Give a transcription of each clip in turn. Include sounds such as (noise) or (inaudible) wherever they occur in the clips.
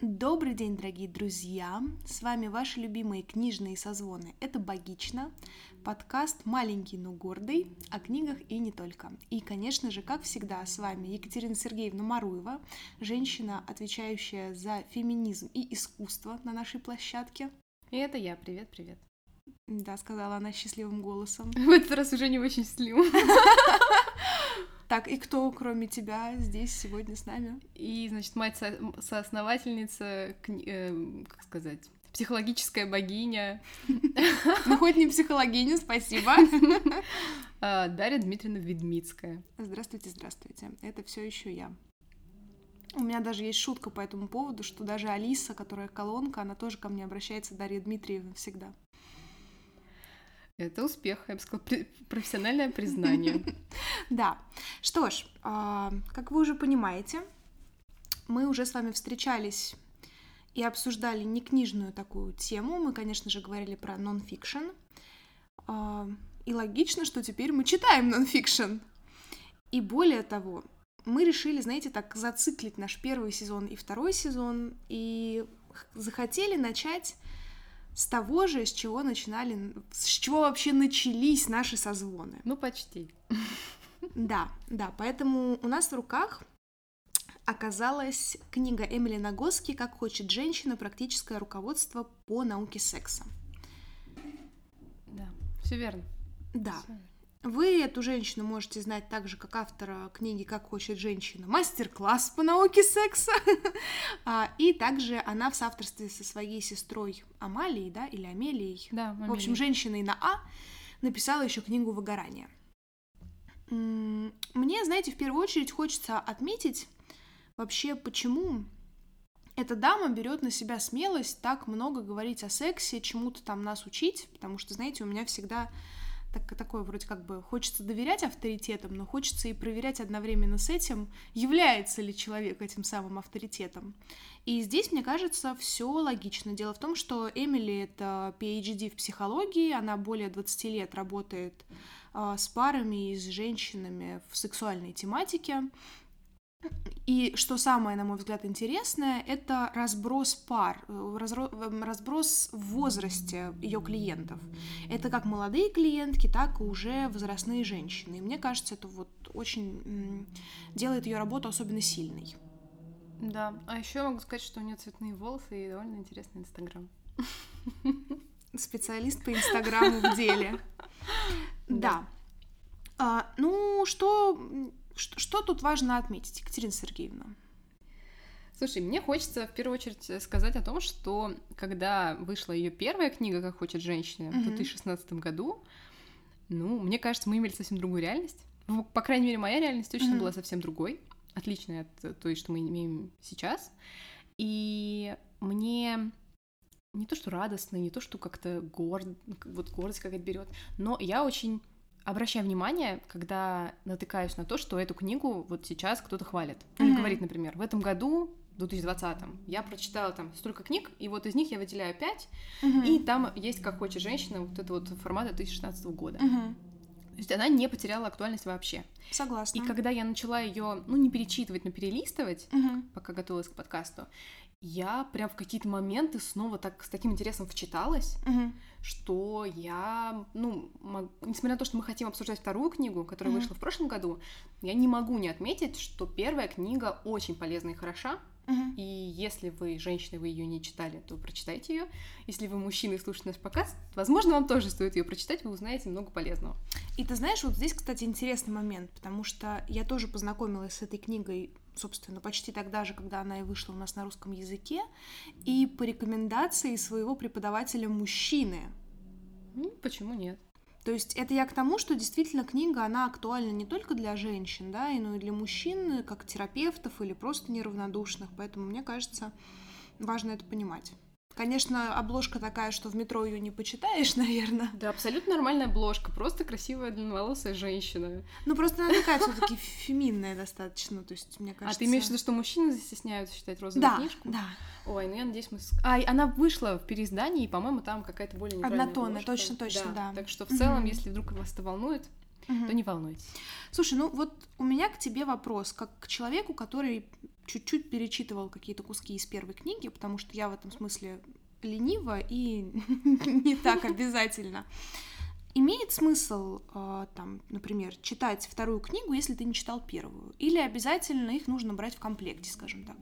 Добрый день, дорогие друзья! С вами ваши любимые книжные созвоны. Это «Богично», подкаст «Маленький, но гордый» о книгах и не только. И, конечно же, как всегда, с вами Екатерина Сергеевна Маруева, женщина, отвечающая за феминизм и искусство на нашей площадке. И это я. Привет, привет. Да, сказала она счастливым голосом. (laughs) В этот раз уже не очень счастливым. (laughs) Так, и кто, кроме тебя, здесь сегодня с нами? И, значит, мать со- соосновательница, э, как сказать, психологическая богиня (laughs) Ну, хоть не психологиня, спасибо. (laughs) а, Дарья Дмитриевна Ведмицкая. Здравствуйте, здравствуйте. Это все еще я. У меня даже есть шутка по этому поводу, что даже Алиса, которая колонка, она тоже ко мне обращается, Дарья Дмитриевна, всегда. Это успех, я бы сказала, профессиональное признание. (laughs) Да. Что ж, а, как вы уже понимаете, мы уже с вами встречались и обсуждали не книжную такую тему. Мы, конечно же, говорили про нон-фикшн. А, И логично, что теперь мы читаем нон-фикшн. И более того, мы решили, знаете, так зациклить наш первый сезон и второй сезон, и захотели начать с того же, с чего начинали, с чего вообще начались наши созвоны. Ну, почти. Да, да, поэтому у нас в руках оказалась книга Эмили Нагоски «Как хочет женщина. Практическое руководство по науке секса». Да, все верно. Да, верно. Вы эту женщину можете знать так же, как автора книги «Как хочет женщина. Мастер-класс по науке секса». (laughs) А, И также она в соавторстве со своей сестрой Амалией, да, или Амелией, Да, в общем, женщиной на А написала еще книгу «Выгорание». Мне, знаете, в первую очередь хочется отметить вообще, почему эта дама берет на себя смелость так много говорить о сексе, чему-то там нас учить, потому что, знаете, у меня всегда так, такое вроде как бы хочется доверять авторитетам, но хочется и проверять одновременно с этим, является ли человек этим самым авторитетом. И здесь, мне кажется, все логично. Дело в том, что Эмили — это PhD в психологии, она более 20 лет работает а, с парами и с женщинами в сексуальной тематике. И что самое, на мой взгляд, интересное, это разброс пар, э, эм, разброс в возрасте ее клиентов. Это как молодые клиентки, так и уже возрастные женщины. И мне кажется, это вот очень делает ее работу особенно сильной. Да, а еще могу сказать, что у нее цветные волосы и довольно интересный инстаграм. Специалист по Инстаграму в деле. (laughs) Да. А, ну, что, что, что тут важно отметить, Екатерина Сергеевна? Слушай, мне хочется в первую очередь э, сказать о том, что когда вышла ее первая книга «Как хочет женщина» в Мгм. 2016 году, ну, мне кажется, мы имели совсем другую реальность. По крайней мере, моя реальность точно Мгм. была совсем другой, отличной от э, той, что мы имеем сейчас. И мне не то, что радостно, не то, что как-то горд, вот гордость какая-то берет, но я очень обращаю внимание, когда натыкаюсь на то, что эту книгу вот сейчас кто-то хвалит. Или Мгм. говорит, например, в этом году, в 2020, я прочитала там столько книг, и вот из них я выделяю пять, и там есть «Как хочет женщина», вот это вот формат 2016 года. Мгм. То есть она не потеряла актуальность вообще. Согласна. И когда я начала ее, ну, не перечитывать, но перелистывать, Мгм. пока готовилась к подкасту, я прям в какие-то моменты снова так с таким интересом вчиталась, Мгм. что я, ну, мог- несмотря на то, что мы хотим обсуждать вторую книгу, которая Мгм. вышла в прошлом году, я не могу не отметить, что первая книга очень полезна и хороша. Мгм. И если вы женщина, вы ее не читали, то прочитайте ее. Если вы мужчина и слушаете наш подкаст, возможно, вам тоже стоит ее прочитать, вы узнаете много полезного. И ты знаешь, вот здесь, кстати, интересный момент, потому что я тоже познакомилась с этой книгой, собственно, почти тогда же, когда она и вышла у нас на русском языке, и по рекомендации своего преподавателя мужчины. Ну, почему нет? То есть это я к тому, что действительно книга, она актуальна не только для женщин, да, но и для мужчин, как терапевтов или просто неравнодушных, поэтому мне кажется, важно это понимать. Конечно, обложка такая, что в метро ее не почитаешь, (laughs) наверное. Да, абсолютно нормальная обложка, просто красивая длинноволосая женщина. Ну, просто она такая все-таки феминная достаточно, то есть, мне кажется... А ты имеешь в виду, что мужчины застесняются читать розовую Да, книжку? да. Ой, ну я надеюсь, мы... А, она вышла в переиздании, и, по-моему, там какая-то более нейтральная Однотонная, точно, точно, да. Так что в целом, если вдруг вас это волнует, то не волнуйтесь. Слушай, ну вот у меня к тебе вопрос, как к человеку, который чуть-чуть перечитывал какие-то куски из первой книги, потому что я в этом смысле ленива и (laughs) не так обязательно. Имеет смысл, э, там, например, читать вторую книгу, если ты не читал первую? Или обязательно их нужно брать в комплекте, скажем так?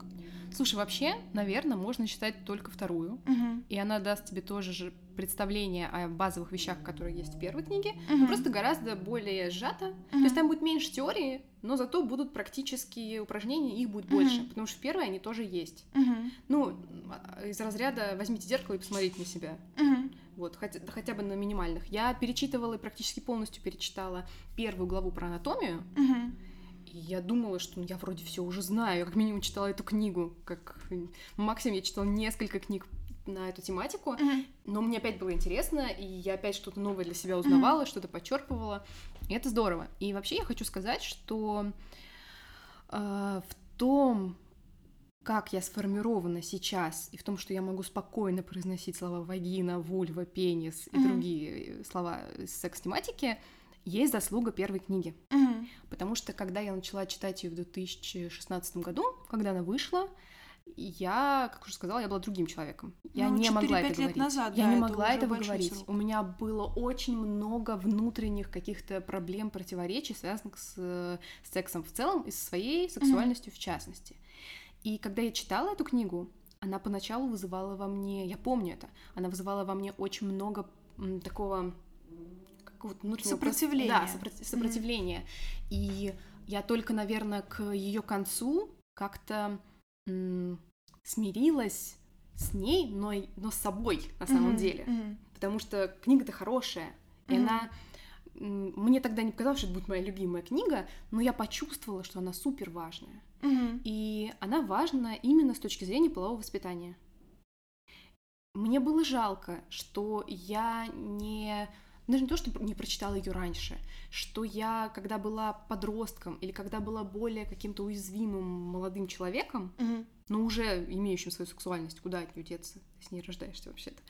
Слушай, вообще, наверное, можно читать только вторую, Угу. и она даст тебе тоже же представление о базовых вещах, которые есть в первой книге, но просто гораздо более сжато. То есть там будет меньше теории, но зато будут практические упражнения, их будет больше, потому что в первой они тоже есть. Мгм. Ну, а, из разряда возьмите зеркало и посмотрите на себя. Мгм. Вот, хотя, хотя бы на минимальных. Я перечитывала и практически полностью перечитала первую главу про анатомию, Мгм. и я думала, что ну, я вроде все уже знаю. Я как минимум читала эту книгу. Как максимум я читала несколько книг на эту тематику. Мгм. Но мне опять было интересно, и я опять что-то новое для себя узнавала, что-то подчерпывала. И это здорово. И вообще я хочу сказать, что э, в том, как я сформирована сейчас, и в том, что я могу спокойно произносить слова вагина, вульва, пенис и Мгм. другие слова из секс-тематики, есть заслуга первой книги. Мгм. Потому что когда я начала читать ее в 2016 году, когда она вышла, я, как уже сказала, я была другим человеком. Я Ну, не могла 4-5 это лет говорить. назад, я да, не это могла этого большой говорить. срок. У меня было очень много внутренних каких-то проблем, противоречий, связанных с, э, с сексом в целом и со своей сексуальностью в частности. И когда я читала эту книгу, она поначалу вызывала во мне, я помню это, она вызывала во мне очень много такого какого-то внутреннего Сопротивления. Да, сопро- сопротивления. И я только, наверное, к ее концу как-то м, смирилась с ней, но, и- но с собой на самом Мгм. деле. Мгм. Потому что книга-то хорошая. И Мгм. она... Мне тогда не показалось, что это будет моя любимая книга, но я почувствовала, что она супер важная. Мгм. И она важна именно с точки зрения полового воспитания. Мне было жалко, что я не... Даже не то, что не прочитала ее раньше, что я, когда была подростком или когда была более каким-то уязвимым молодым человеком, Мгм. Но уже имеющим свою сексуальность, куда от нее деться? Ты с ней рождаешься вообще-то.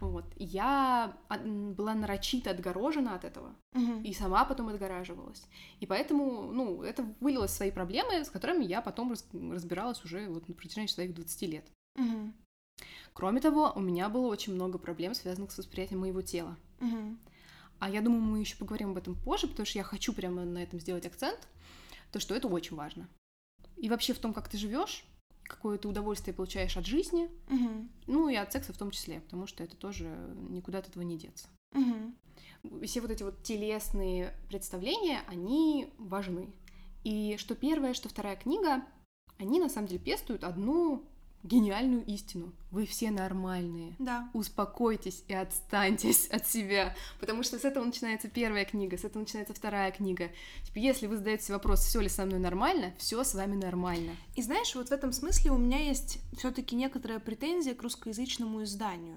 Вот. Я а, была нарочито отгорожена от этого Мгм. и сама потом отгораживалась. И поэтому, ну, это вылилось в свои проблемы, с которыми я потом раз- разбиралась уже вот на протяжении своих 20 лет. Мгм. Кроме того, у меня было очень много проблем, связанных с восприятием моего тела. Мгм. А я думаю, мы еще поговорим об этом позже, потому что я хочу прямо на этом сделать акцент, то что это очень важно. И вообще в том, как ты живешь, какое ты удовольствие получаешь от жизни, Мгм. ну и от секса в том числе, потому что это тоже никуда от этого не деться. Мгм. все вот эти вот телесные представления, они важны. И что первая, что вторая книга, они на самом деле пестуют одну гениальную истину. Вы все нормальные. Да. Успокойтесь и отстаньтесь от себя. Потому что с этого начинается первая книга, с этого начинается вторая книга. Типа, если вы задаете вопрос, все ли со мной нормально, все с вами нормально. И знаешь, вот в этом смысле у меня есть все-таки некоторая претензия к русскоязычному изданию.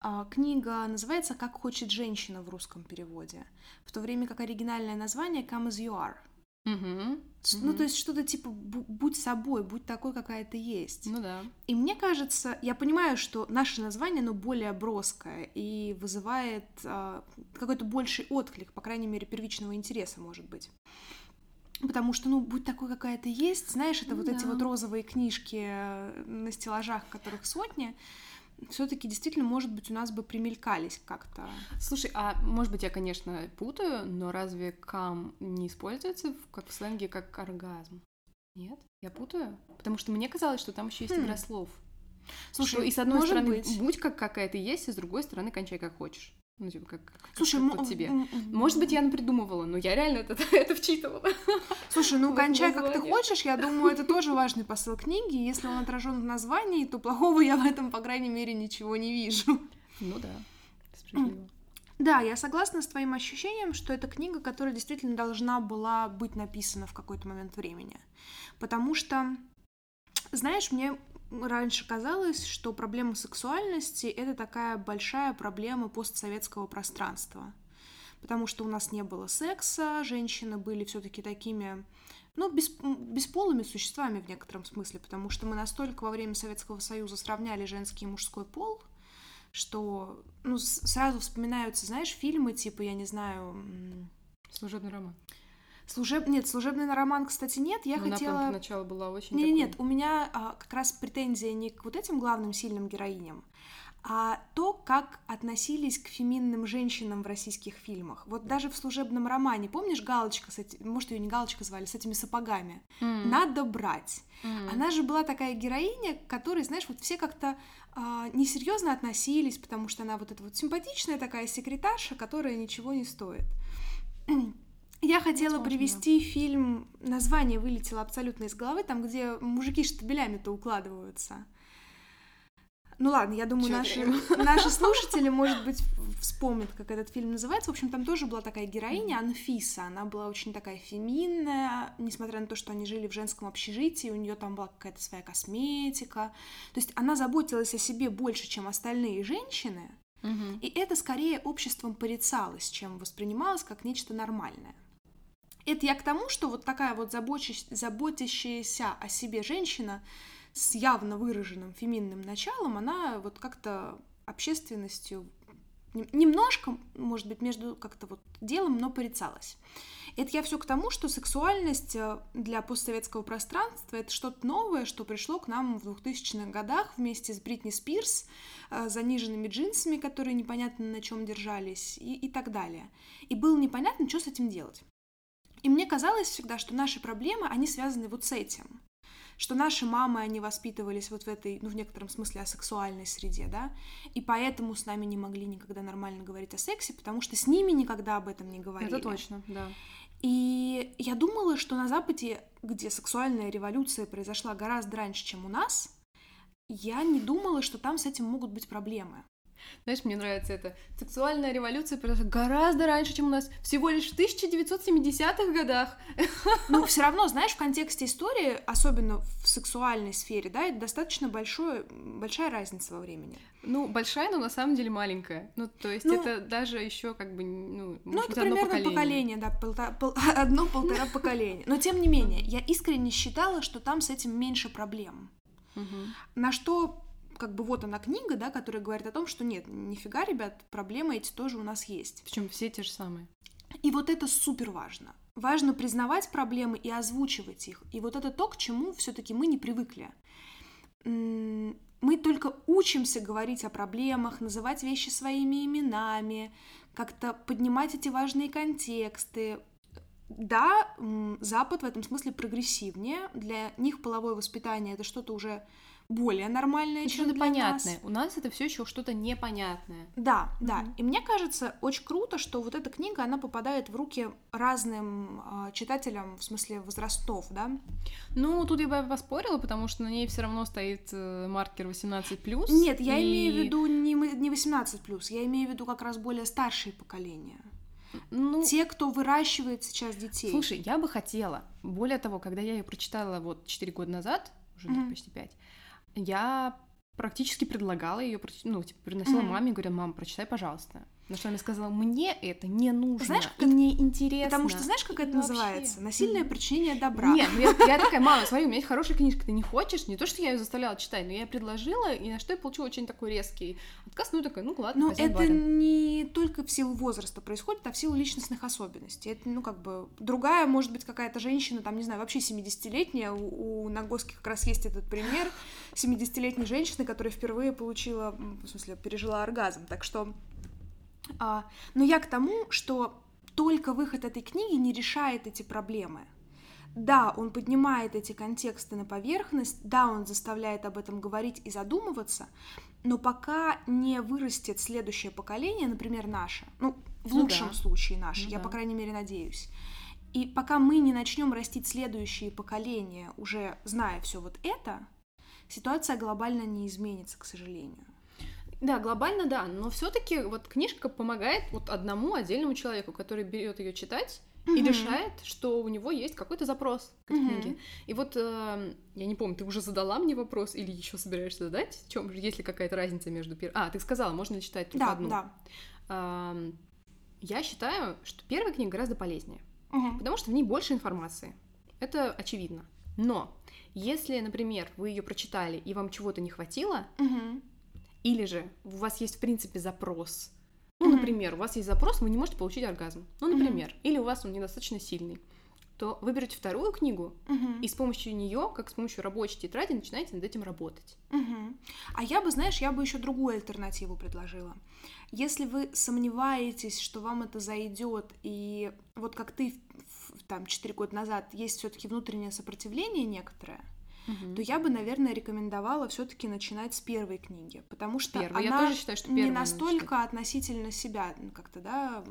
А, Книга называется «Как хочет женщина» в русском переводе, в то время как оригинальное название «Come as you are». С- Ну, то есть что-то типа «бу- «будь собой», «будь такой, какая ты есть». Ну да. И мне кажется, я понимаю, что наше название, оно более броское и вызывает а, какой-то больший отклик, по крайней мере, первичного интереса, может быть. Потому что, ну, будь такой, какая ты есть, знаешь, это Ну вот эти да. вот розовые книжки э, на стеллажах, которых сотни, все-таки действительно, может быть, у нас бы примелькались как-то. Слушай, а может быть я, конечно, путаю, но разве кам не используется в, как в сленге как оргазм? Нет? Я путаю? Потому что мне казалось, что там еще есть Хм. игра слов. Слушай, что и с одной стороны быть. будь как какая ты есть, и с другой стороны кончай как хочешь. Ну, типа, как, Слушай, как тебе. Может быть, я напридумывала, но я реально это, (laughs) это вчитывала. Слушай, ну (laughs) кончай как ты хочешь, я думаю, это тоже (laughs) важный посыл книги. Если он отражен в названии, то плохого я в этом, по крайней мере, ничего не вижу. Ну да, справедливо. (clears throat) Да, я согласна с твоим ощущением, что это книга, которая действительно должна была быть написана в какой-то момент времени. Потому что, знаешь, мне раньше казалось, что проблема сексуальности — это такая большая проблема постсоветского пространства. Потому что у нас не было секса, женщины были все таки такими ну, бес, бесполыми существами в некотором смысле, потому что мы настолько во время Советского Союза сравняли женский и мужской пол, что ну, сразу вспоминаются, знаешь, фильмы типа, я не знаю, Служебный роман. Служеб... Нет, служебный роман, кстати, нет. Я Ну, хотела... Она поначалу была очень Не, такой- нет, у меня а, как раз претензия не к вот этим главным сильным героиням, а то, как относились к феминным женщинам в российских фильмах. Вот даже в служебном романе, помнишь галочка, с эти- может, ее не галочка звали, с этими сапогами? М. Надо брать. М. Она же была такая героиня, к которой, знаешь, вот все как-то а, несерьезно относились, потому что она вот эта вот симпатичная такая секретарша, которая ничего не стоит. Я хотела Возможно. привести фильм, название вылетело абсолютно из головы, там, где мужики штабелями-то укладываются. Ну ладно, я думаю, Чё наши, наши слушатели, может быть, вспомнят, как этот фильм называется. В общем, там тоже была такая героиня, Анфиса. Она была очень такая феминная, несмотря на то, что они жили в женском общежитии, у нее там была какая-то своя косметика. То есть она заботилась о себе больше, чем остальные женщины, Мгм. и это скорее обществом порицалось, чем воспринималось как нечто нормальное. Это я к тому, что вот такая вот заботящаяся о себе женщина с явно выраженным феминным началом, она вот как-то общественностью нем- немножко, может быть, между как-то вот делом, но порицалась. Это я все к тому, что сексуальность э, для постсоветского пространства это что-то новое, что пришло к нам в 2000-х годах вместе с Бритни Спирс, э, заниженными джинсами, которые непонятно на чем держались, и, и так далее. И было непонятно, что с этим делать. И мне казалось всегда, что наши проблемы, они связаны вот с этим. Что наши мамы, они воспитывались вот в этой, ну, в некотором смысле, асексуальной среде, да, и поэтому с нами не могли никогда нормально говорить о сексе, потому что с ними никогда об этом не говорили. Это точно, да. И я думала, что на Западе, где сексуальная революция произошла гораздо раньше, чем у нас, я не думала, что там с этим могут быть проблемы. Знаешь, мне нравится это. Сексуальная революция произошла гораздо раньше, чем у нас. Всего лишь в 1970-х годах. (laughs) Но все равно, знаешь, в контексте истории, особенно в сексуальной сфере, да, это достаточно большое, большая разница во времени. Ну, большая, но на самом деле маленькая. Ну, то есть Ну, это даже еще как бы, ну, Ну, это примерно поколение, да, полта- пол- (laughs) одно-полтора поколения. Но тем не менее, я искренне считала, что там с этим меньше проблем. На что, как бы вот она книга, да, которая говорит о том, что нет, нифига, ребят, проблемы эти тоже у нас есть. Причем все те же самые. И вот это супер важно. Важно признавать проблемы и озвучивать их. И вот это то, к чему все-таки мы не привыкли. Мы только учимся говорить о проблемах, называть вещи своими именами, как-то поднимать эти важные контексты. Да, Запад в этом смысле прогрессивнее. Для них половое воспитание это что-то уже более нормальное, чем для нас. понятное. У нас это все еще что-то непонятное. Да, да. Мгм. И мне кажется, очень круто, что вот эта книга, она попадает в руки разным а, читателям, в смысле возрастов, да? Ну, тут я бы поспорила, потому что на ней все равно стоит э, маркер 18 Нет, я и- имею в виду не, не 18+, я имею в виду как раз более старшие поколения. Ну, Те, кто выращивает сейчас детей. Слушай, я бы хотела. Более того, когда я ее прочитала вот 4 года назад, уже да, Мгм. почти 5, я практически предлагала ее, ну, типа, приносила Мгм. маме и говорила, мам, прочитай, пожалуйста. На что она сказала, мне это не нужно, Знаешь, и как это- мне интересно. Потому что знаешь, как И это вообще. называется? Насильное причинение добра. Нет, ну я, я такая, мама, смотри, у меня есть хорошая книжка, ты не хочешь? Не то, что я ее заставляла читать, но я предложила, и на что я получила очень такой резкий отказ. Ну, я такая, ну ладно, Но это барин. не только в силу возраста происходит, а в силу личностных особенностей. Это, ну, как бы, другая, может быть, какая-то женщина, там, не знаю, вообще 70-летняя, у, у Нагоски как раз есть этот пример, 70-летней женщины, которая впервые получила, в смысле, пережила оргазм. Так что... а, но я к тому, что только выход этой книги не решает эти проблемы. Да, он поднимает эти контексты на поверхность, да, он заставляет об этом говорить и задумываться, но пока не вырастет следующее поколение, например, наше, ну, в Ну лучшем да. случае наше, Ну я, да. по крайней мере, надеюсь. И пока мы не начнем растить следующие поколения, уже зная все вот это, ситуация глобально не изменится, к сожалению. Да, глобально да, но все-таки вот книжка помогает вот одному отдельному человеку, который берет ее читать и Мгм. решает, что у него есть какой-то запрос к этой Мгм. книге. И вот эм, я не помню, ты уже задала мне вопрос или еще собираешься задать? В чем есть ли какая-то разница между пер... А, ты сказала, можно ли читать только Да, одну? да. Ам, я считаю, что первая книга гораздо полезнее, Мгм. потому что в ней больше информации. Это очевидно. Но если, например, вы ее прочитали и вам чего-то не хватило, Мгм. Или же у вас есть, в принципе, запрос Ну, например, у вас есть запрос, вы не можете получить оргазм. Ну, например, или у вас он недостаточно сильный то вы берете вторую книгу Мгм. и с помощью нее, как с помощью рабочей тетради, начинаете над этим работать. Мгм. А я бы, знаешь, я бы еще другую альтернативу предложила. Если вы сомневаетесь, что вам это зайдет, и вот как ты там 4 года назад есть все-таки внутреннее сопротивление некоторое, то я бы, наверное, рекомендовала все-таки начинать с первой книги, потому что Первой. Я она тоже считаю, что не настолько относительно себя как-то, да,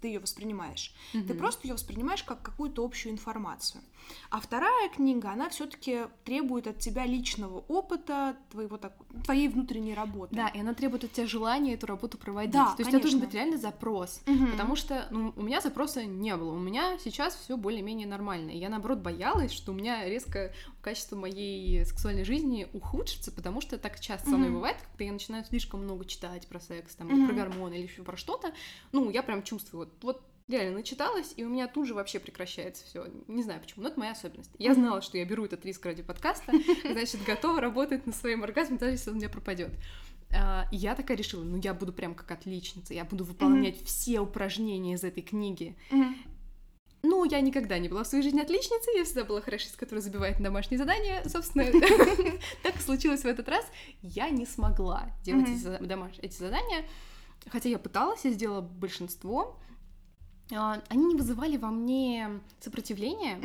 ты ее воспринимаешь. читать. Ты просто ее воспринимаешь как какую-то общую информацию. А вторая книга, она все-таки требует от тебя личного опыта, твоего так, твоей внутренней работы. Да, и она требует от тебя желания эту работу проводить. Да, То есть это должен конечно. быть реально запрос. Мгм. Потому что ну, у меня запроса не было. У меня сейчас все более-менее нормально. Я, наоборот, боялась, что у меня резко качество моей сексуальной жизни ухудшится, потому что так часто со мной бывает, когда я начинаю слишком много читать про секс, там, Мгм. про гормоны, или еще про что-то. Ну, я прям чувствую, вот, вот реально начиталась, и у меня тут же вообще прекращается все. Не знаю почему, но это моя особенность. Я знала, что я беру этот риск ради подкаста, (laughs) значит, готова работать на своем оргазме, даже если он у меня пропадет. А, и я такая решила, ну я буду прям как отличница, я буду выполнять все упражнения из этой книги. Мгм. Ну, я никогда не была в своей жизни отличницей, я всегда была хорошистка, которая забивает на домашние задания. Собственно, (laughs) так случилось в этот раз. Я не смогла делать эти задания, хотя я пыталась, я сделала большинство. А, Они не вызывали во мне сопротивления,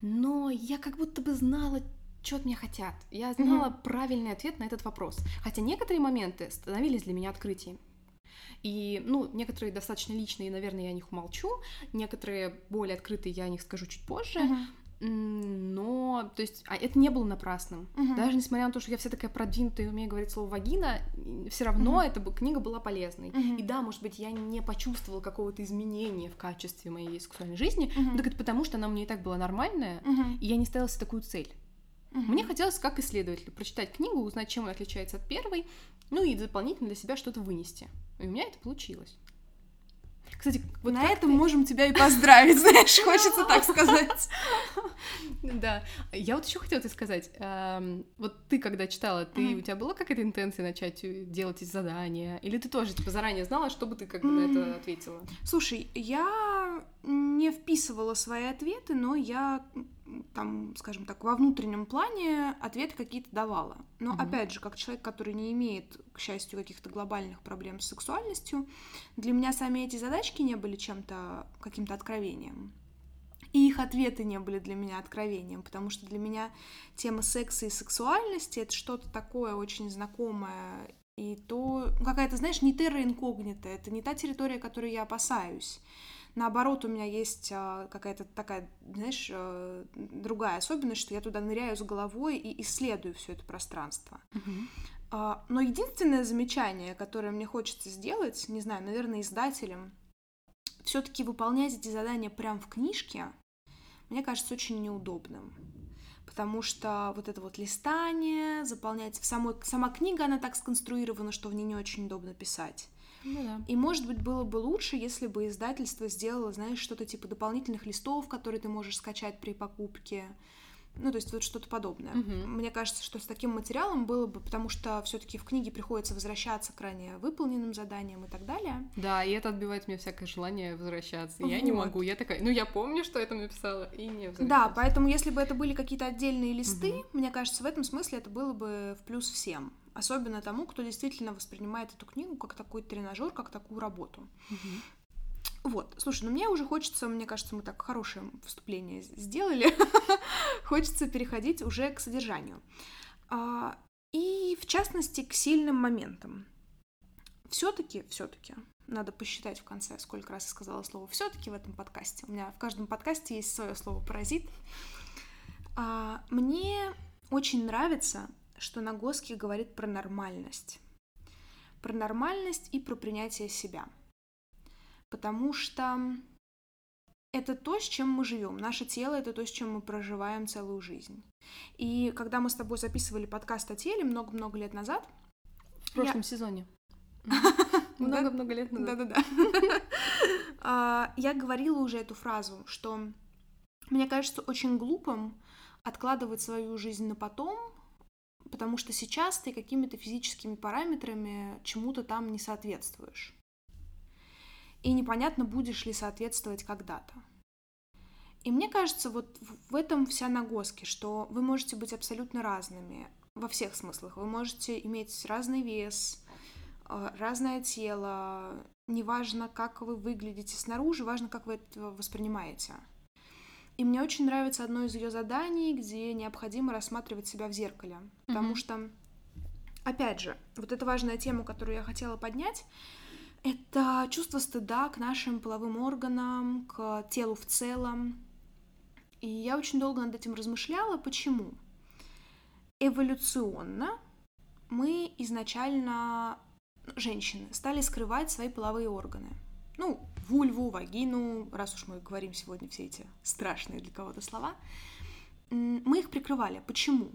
но я как будто бы знала, что от меня хотят. Я знала правильный ответ на этот вопрос. Хотя некоторые моменты становились для меня открытием. И, ну, некоторые достаточно личные, наверное, я о них умолчу. Некоторые более открытые, я о них скажу чуть позже. М, Но, то есть, а это не было напрасным. Мгм. Даже несмотря на то, что я вся такая продвинутая и умею говорить слово вагина, все равно Мгм. эта книга была полезной. Мгм. И да, может быть, я не почувствовала какого-то изменения в качестве моей сексуальной жизни, Мгм. так это потому, что она мне и так была нормальная, Мгм. и я не ставила себе такую цель. Мгм. Мне хотелось, как исследователю, прочитать книгу, узнать, чем она отличается от первой, ну и дополнительно для себя что-то вынести. И у меня это получилось. Кстати, вот на этом ты- можем тебя и поздравить, (laughs) знаешь, хочется так сказать. Да, я вот еще хотела тебе сказать, эм, вот ты когда читала, ты у тебя была какая-то интенция начать э, делать эти задания, или ты тоже типа заранее знала, что бы ты как бы на это ответила? Слушай, я не вписывала свои ответы, но я там, скажем так, во внутреннем плане ответы какие-то давала. Но Мгм. опять же, как человек, который не имеет, к счастью, каких-то глобальных проблем с сексуальностью, для меня сами эти задачки не были чем-то, каким-то откровением. И их ответы не были для меня откровением, потому что для меня тема секса и сексуальности это что-то такое очень знакомое. И то ну, какая-то, знаешь, не терра инкогнита, это не та территория, которой я опасаюсь. Наоборот, у меня есть а, какая-то такая, знаешь, а, другая особенность, что я туда ныряю с головой и исследую все это пространство. А, Но единственное замечание, которое мне хочется сделать, не знаю, наверное, издателям, все-таки выполнять эти задания прямо в книжке, мне кажется очень неудобным. Потому что вот это вот листание, заполнять в самой... Сама книга, она так сконструирована, что в ней не очень удобно писать. Ну да. И, может быть, было бы лучше, если бы издательство сделало, знаешь, что-то типа дополнительных листов, которые ты можешь скачать при покупке. Ну, то есть вот что-то подобное. Мгм. Мне кажется, что с таким материалом было бы, потому что все-таки в книге приходится возвращаться к ранее выполненным заданиям и так далее. Да, и это отбивает мне всякое желание возвращаться. Я не Вот. могу, я такая, ну я помню, что я там написала, и не возвращаюсь. Да, поэтому если бы это были какие-то отдельные листы, мне кажется, в этом смысле это было бы в плюс всем. Особенно тому, кто действительно воспринимает эту книгу как такой тренажер, как такую работу. Вот, слушай, ну мне уже хочется, мне кажется, мы так хорошее вступление сделали. (laughs) хочется переходить уже к содержанию. А, И в частности к сильным моментам. Все-таки, все-таки, надо посчитать в конце, сколько раз я сказала слово все-таки в этом подкасте. У меня в каждом подкасте есть свое слово паразит. А, Мне очень нравится, что Нагоский говорит про нормальность. Про нормальность и про принятие себя потому что это то, с чем мы живем. Наше тело это то, с чем мы проживаем целую жизнь. И когда мы с тобой записывали подкаст о теле много-много лет назад, В прошлом сезоне. (laughs) Много-много лет назад. да-да-да, (laughs) а, я говорила уже эту фразу, что мне кажется очень глупым откладывать свою жизнь на потом, потому что сейчас ты какими-то физическими параметрами чему-то там не соответствуешь. и непонятно, будешь ли соответствовать когда-то. И мне кажется, вот в этом вся нагоски, что вы можете быть абсолютно разными во всех смыслах. Вы можете иметь разный вес, э, разное тело, неважно, как вы выглядите снаружи, важно, как вы это воспринимаете. И мне очень нравится одно из ее заданий, где необходимо рассматривать себя в зеркале. Mm-hmm. Потому что, опять же, вот эта важная тема, которую я хотела поднять, это чувство стыда к нашим половым органам, к телу в целом. И я очень долго над этим размышляла. Почему? Эволюционно мы изначально, женщины, стали скрывать свои половые органы. Ну, вульву, вагину, раз уж мы говорим сегодня все эти страшные для кого-то слова, мы их прикрывали. Почему?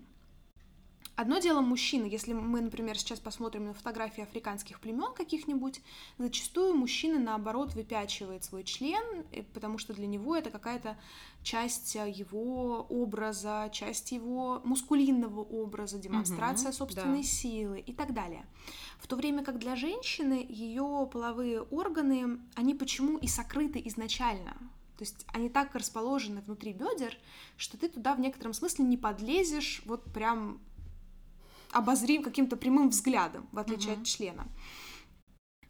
Одно дело мужчины, если мы, например, сейчас посмотрим на фотографии африканских племен каких-нибудь, зачастую мужчина, наоборот, выпячивает свой член, э, потому что для него это какая-то часть э, его образа, часть его мускулинного образа, демонстрация угу, собственной да. силы и так далее. В то время как для женщины ее половые органы, они почему и сокрыты изначально. То есть они так расположены внутри бедер, что ты туда в некотором смысле не подлезешь вот прям обозрим каким-то прямым взглядом, в отличие uh-huh. от члена.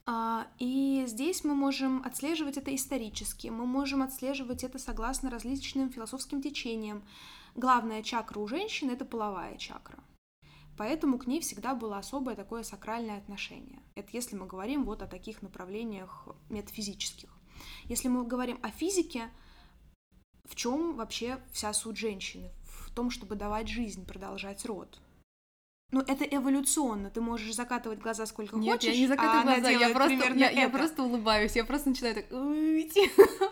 А, и здесь мы можем отслеживать это исторически, мы можем отслеживать это согласно различным философским течениям. Главная чакра у женщины — это половая чакра. Поэтому к ней всегда было особое такое сакральное отношение. Это если мы говорим вот о таких направлениях метафизических. Если мы говорим о физике, в чем вообще вся суть женщины? В том, чтобы давать жизнь, продолжать род. Ну, это эволюционно. Ты можешь закатывать глаза сколько Нет, хочешь. Я не закатываю а глаза, я просто, я, я просто улыбаюсь, я просто начинаю так.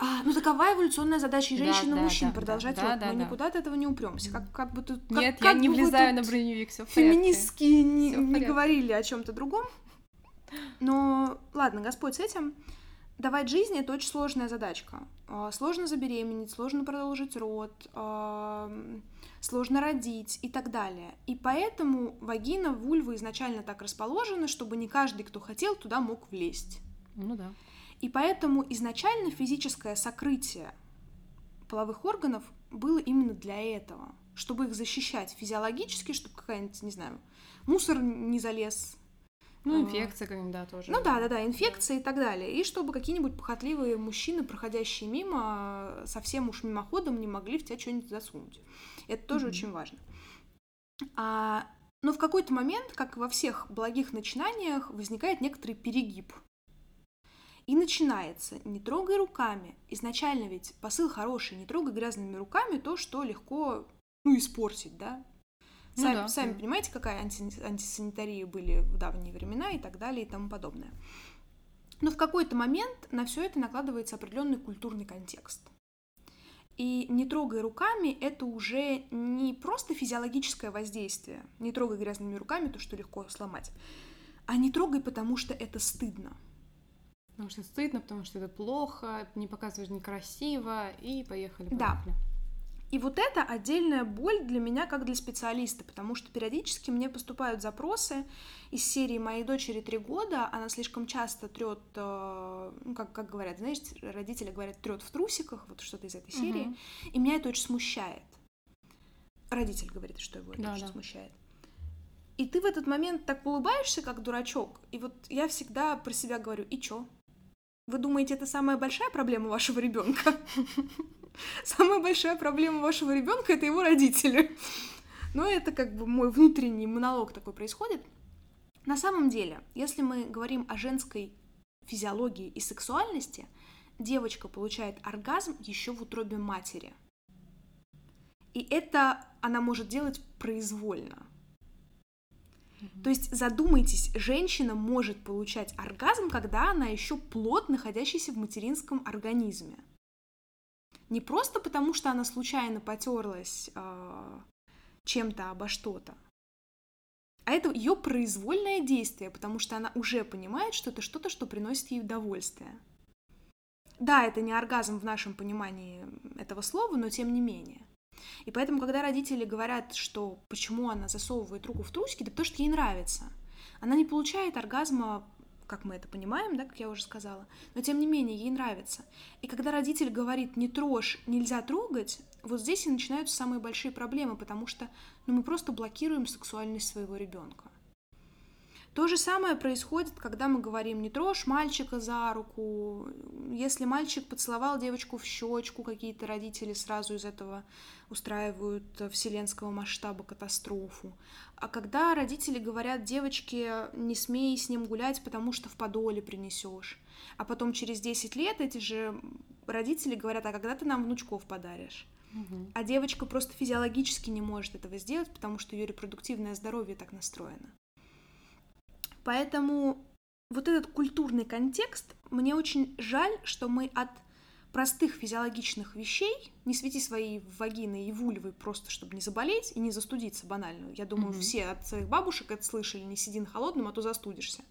А, ну такова эволюционная задача и женщин, да, и мужчин да, продолжать да, род. Да, Мы да. никуда от этого не упремся. Как, как бы тут. Как, Нет, как я не влезаю на броневик, все Феминистские не, не говорили о чем-то другом. Но ладно, Господь с этим. Давать жизнь это очень сложная задачка. А, сложно забеременеть, сложно продолжить род сложно родить и так далее. И поэтому вагина, вульва изначально так расположены, чтобы не каждый, кто хотел, туда мог влезть. Ну да. И поэтому изначально физическое сокрытие половых органов было именно для этого, чтобы их защищать физиологически, чтобы какая-нибудь, не знаю, мусор не залез, ну, инфекция какая-нибудь, да, тоже. Ну да, да, да, инфекция и так далее. И чтобы какие-нибудь похотливые мужчины, проходящие мимо, совсем уж мимоходом не могли в тебя что-нибудь засунуть. Это тоже mm-hmm. очень важно. А, но в какой-то момент, как во всех благих начинаниях, возникает некоторый перегиб. И начинается «не трогай руками». Изначально ведь посыл хороший, не трогай грязными руками то, что легко, ну, испортить, да? Ну, сами, да, сами понимаете, какая анти, антисанитария были в давние времена и так далее и тому подобное. Но в какой-то момент на все это накладывается определенный культурный контекст. И не трогай руками это уже не просто физиологическое воздействие, не трогай грязными руками то, что легко сломать, а не трогай, потому что это стыдно. Потому что стыдно, потому что это плохо, не показываешь некрасиво, и поехали. поехали. Да. И вот это отдельная боль для меня как для специалиста, потому что периодически мне поступают запросы из серии «Моей дочери три года, она слишком часто трет, э, ну, как, как говорят, знаешь, родители говорят, трет в трусиках, вот что-то из этой серии, угу. и меня это очень смущает. Родитель говорит, что его это да, очень да. смущает. И ты в этот момент так улыбаешься, как дурачок, и вот я всегда про себя говорю, и чё? Вы думаете, это самая большая проблема вашего ребенка? (laughs) Самая большая проблема вашего ребенка это его родители. Но это как бы мой внутренний монолог такой происходит. На самом деле, если мы говорим о женской физиологии и сексуальности, девочка получает оргазм еще в утробе матери. И это она может делать произвольно. То есть задумайтесь, женщина может получать оргазм, когда она еще плод, находящийся в материнском организме. Не просто потому, что она случайно потерлась э, чем-то обо что-то, а это ее произвольное действие, потому что она уже понимает, что это что-то, что приносит ей удовольствие. Да, это не оргазм в нашем понимании этого слова, но тем не менее. И поэтому, когда родители говорят, что почему она засовывает руку в трусики, да потому что ей нравится. Она не получает оргазма как мы это понимаем, да, как я уже сказала, но тем не менее ей нравится. И когда родитель говорит «не трожь, нельзя трогать», вот здесь и начинаются самые большие проблемы, потому что ну, мы просто блокируем сексуальность своего ребенка. То же самое происходит, когда мы говорим «не трожь мальчика за руку». Если мальчик поцеловал девочку в щечку, какие-то родители сразу из этого устраивают вселенского масштаба катастрофу. А когда родители говорят девочке «не смей с ним гулять, потому что в подоле принесешь», а потом через 10 лет эти же родители говорят «а когда ты нам внучков подаришь?» А девочка просто физиологически не может этого сделать, потому что ее репродуктивное здоровье так настроено. Поэтому вот этот культурный контекст, мне очень жаль, что мы от простых физиологичных вещей, не свети свои вагины и вульвы просто, чтобы не заболеть и не застудиться банально. Я думаю, Мгм. все от своих бабушек это слышали, не сиди на холодном, а то застудишься.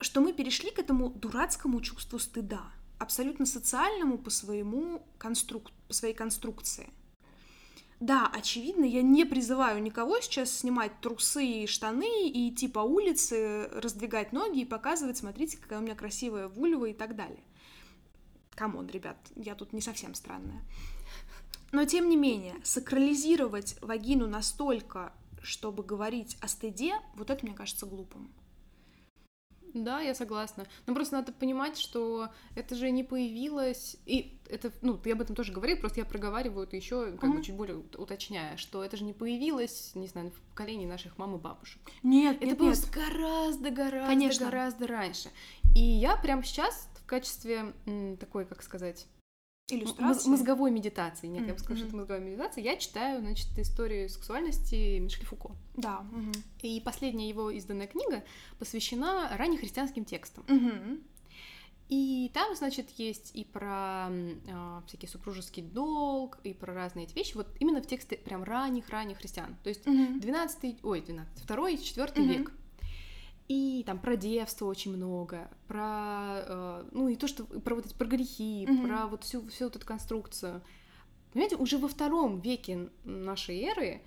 Что мы перешли к этому дурацкому чувству стыда, абсолютно социальному по своему конструк... по своей конструкции. Да, очевидно, я не призываю никого сейчас снимать трусы и штаны и идти по улице, раздвигать ноги и показывать, смотрите, какая у меня красивая вульва и так далее. Come on, ребят, я тут не совсем странная. Но тем не менее, сакрализировать вагину настолько, чтобы говорить о стыде, вот это мне кажется глупым. Да, я согласна. Но просто надо понимать, что это же не появилось, и это, ну, ты об этом тоже говорил, просто я проговариваю это еще, как бы Мгм. чуть более ут- уточняя, что это же не появилось, не знаю, в поколении наших мам и бабушек. Нет, Это нет, было нет. гораздо, гораздо, Конечно. гораздо раньше. И я прямо сейчас в качестве м, такой, как сказать, м- Иллюстрация. мозговой медитации, нет, я Мгм, бы сказала, что это мозговая медитация, я читаю, значит, историю сексуальности Мишель Фуко. Да. мгм. И последняя его изданная книга посвящена раннехристианским текстам. Мгм. И там, значит, есть и про а, всякий супружеский долг, и про разные эти вещи. Вот именно в тексте прям ранних-ранних христиан. То есть Мгм. 12 ой, 12 второй, четвертый Мгм. век. И там про девство очень много, про, э, ну и то, что про вот эти, про грехи, Мгм. про вот всю, всю вот эту конструкцию. Понимаете, уже во втором веке нашей эры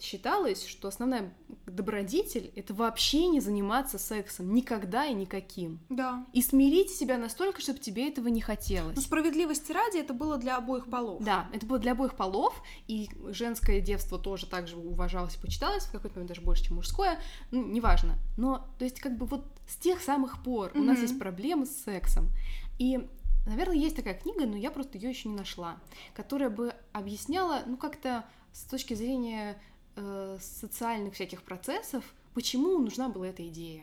считалось, что основная добродетель — это вообще не заниматься сексом никогда и никаким. Да. И смирить себя настолько, чтобы тебе этого не хотелось. Но справедливости ради это было для обоих полов. Да, это было для обоих полов, и женское девство тоже также уважалось и почиталось, в какой-то момент даже больше, чем мужское, ну, неважно. Но, то есть, как бы вот с тех самых пор у нас есть проблемы с сексом. И, наверное, есть такая книга, но я просто ее еще не нашла, которая бы объясняла, ну, как-то с точки зрения э, социальных всяких процессов, почему нужна была эта идея.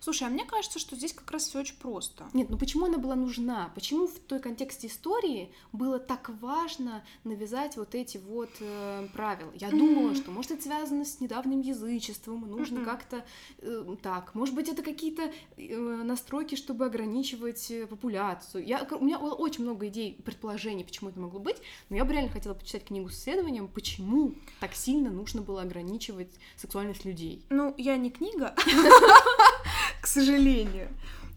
Слушай, а мне кажется, что здесь как раз все очень просто. Нет, ну почему она была нужна? Почему в той контексте истории было так важно навязать вот эти вот э, правила? Я Мгм. думала, что может это связано с недавним язычеством, и нужно Мгм. как-то э, так. Может быть, это какие-то э, настройки, чтобы ограничивать э, популяцию. Я, у меня было очень много идей, предположений, почему это могло быть, но я бы реально хотела почитать книгу с исследованием, почему так сильно нужно было ограничивать сексуальность людей. Ну, я не книга, (laughs) (laughs) к сожалению.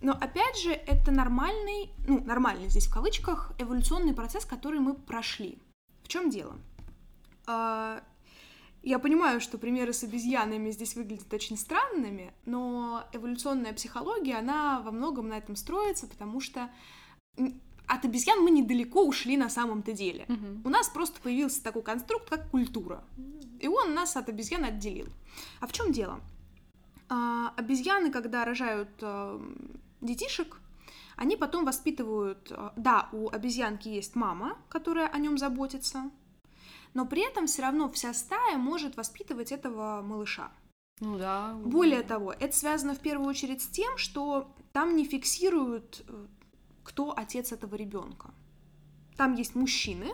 Но опять же, это нормальный, ну, нормальный здесь в кавычках, эволюционный процесс, который мы прошли. В чем дело? А, Я понимаю, что примеры с обезьянами здесь выглядят очень странными, но эволюционная психология, она во многом на этом строится, потому что от обезьян мы недалеко ушли на самом-то деле. У нас просто появился такой конструкт, как культура. И он нас от обезьян отделил. А в чем дело? А, обезьяны, когда рожают а, детишек, они потом воспитывают... а, Да, у обезьянки есть мама, которая о нем заботится, но при этом все равно вся стая может воспитывать этого малыша. Ну да. Более того, это связано в первую очередь с тем, что там не фиксируют, э, кто отец этого ребенка. Там есть мужчины,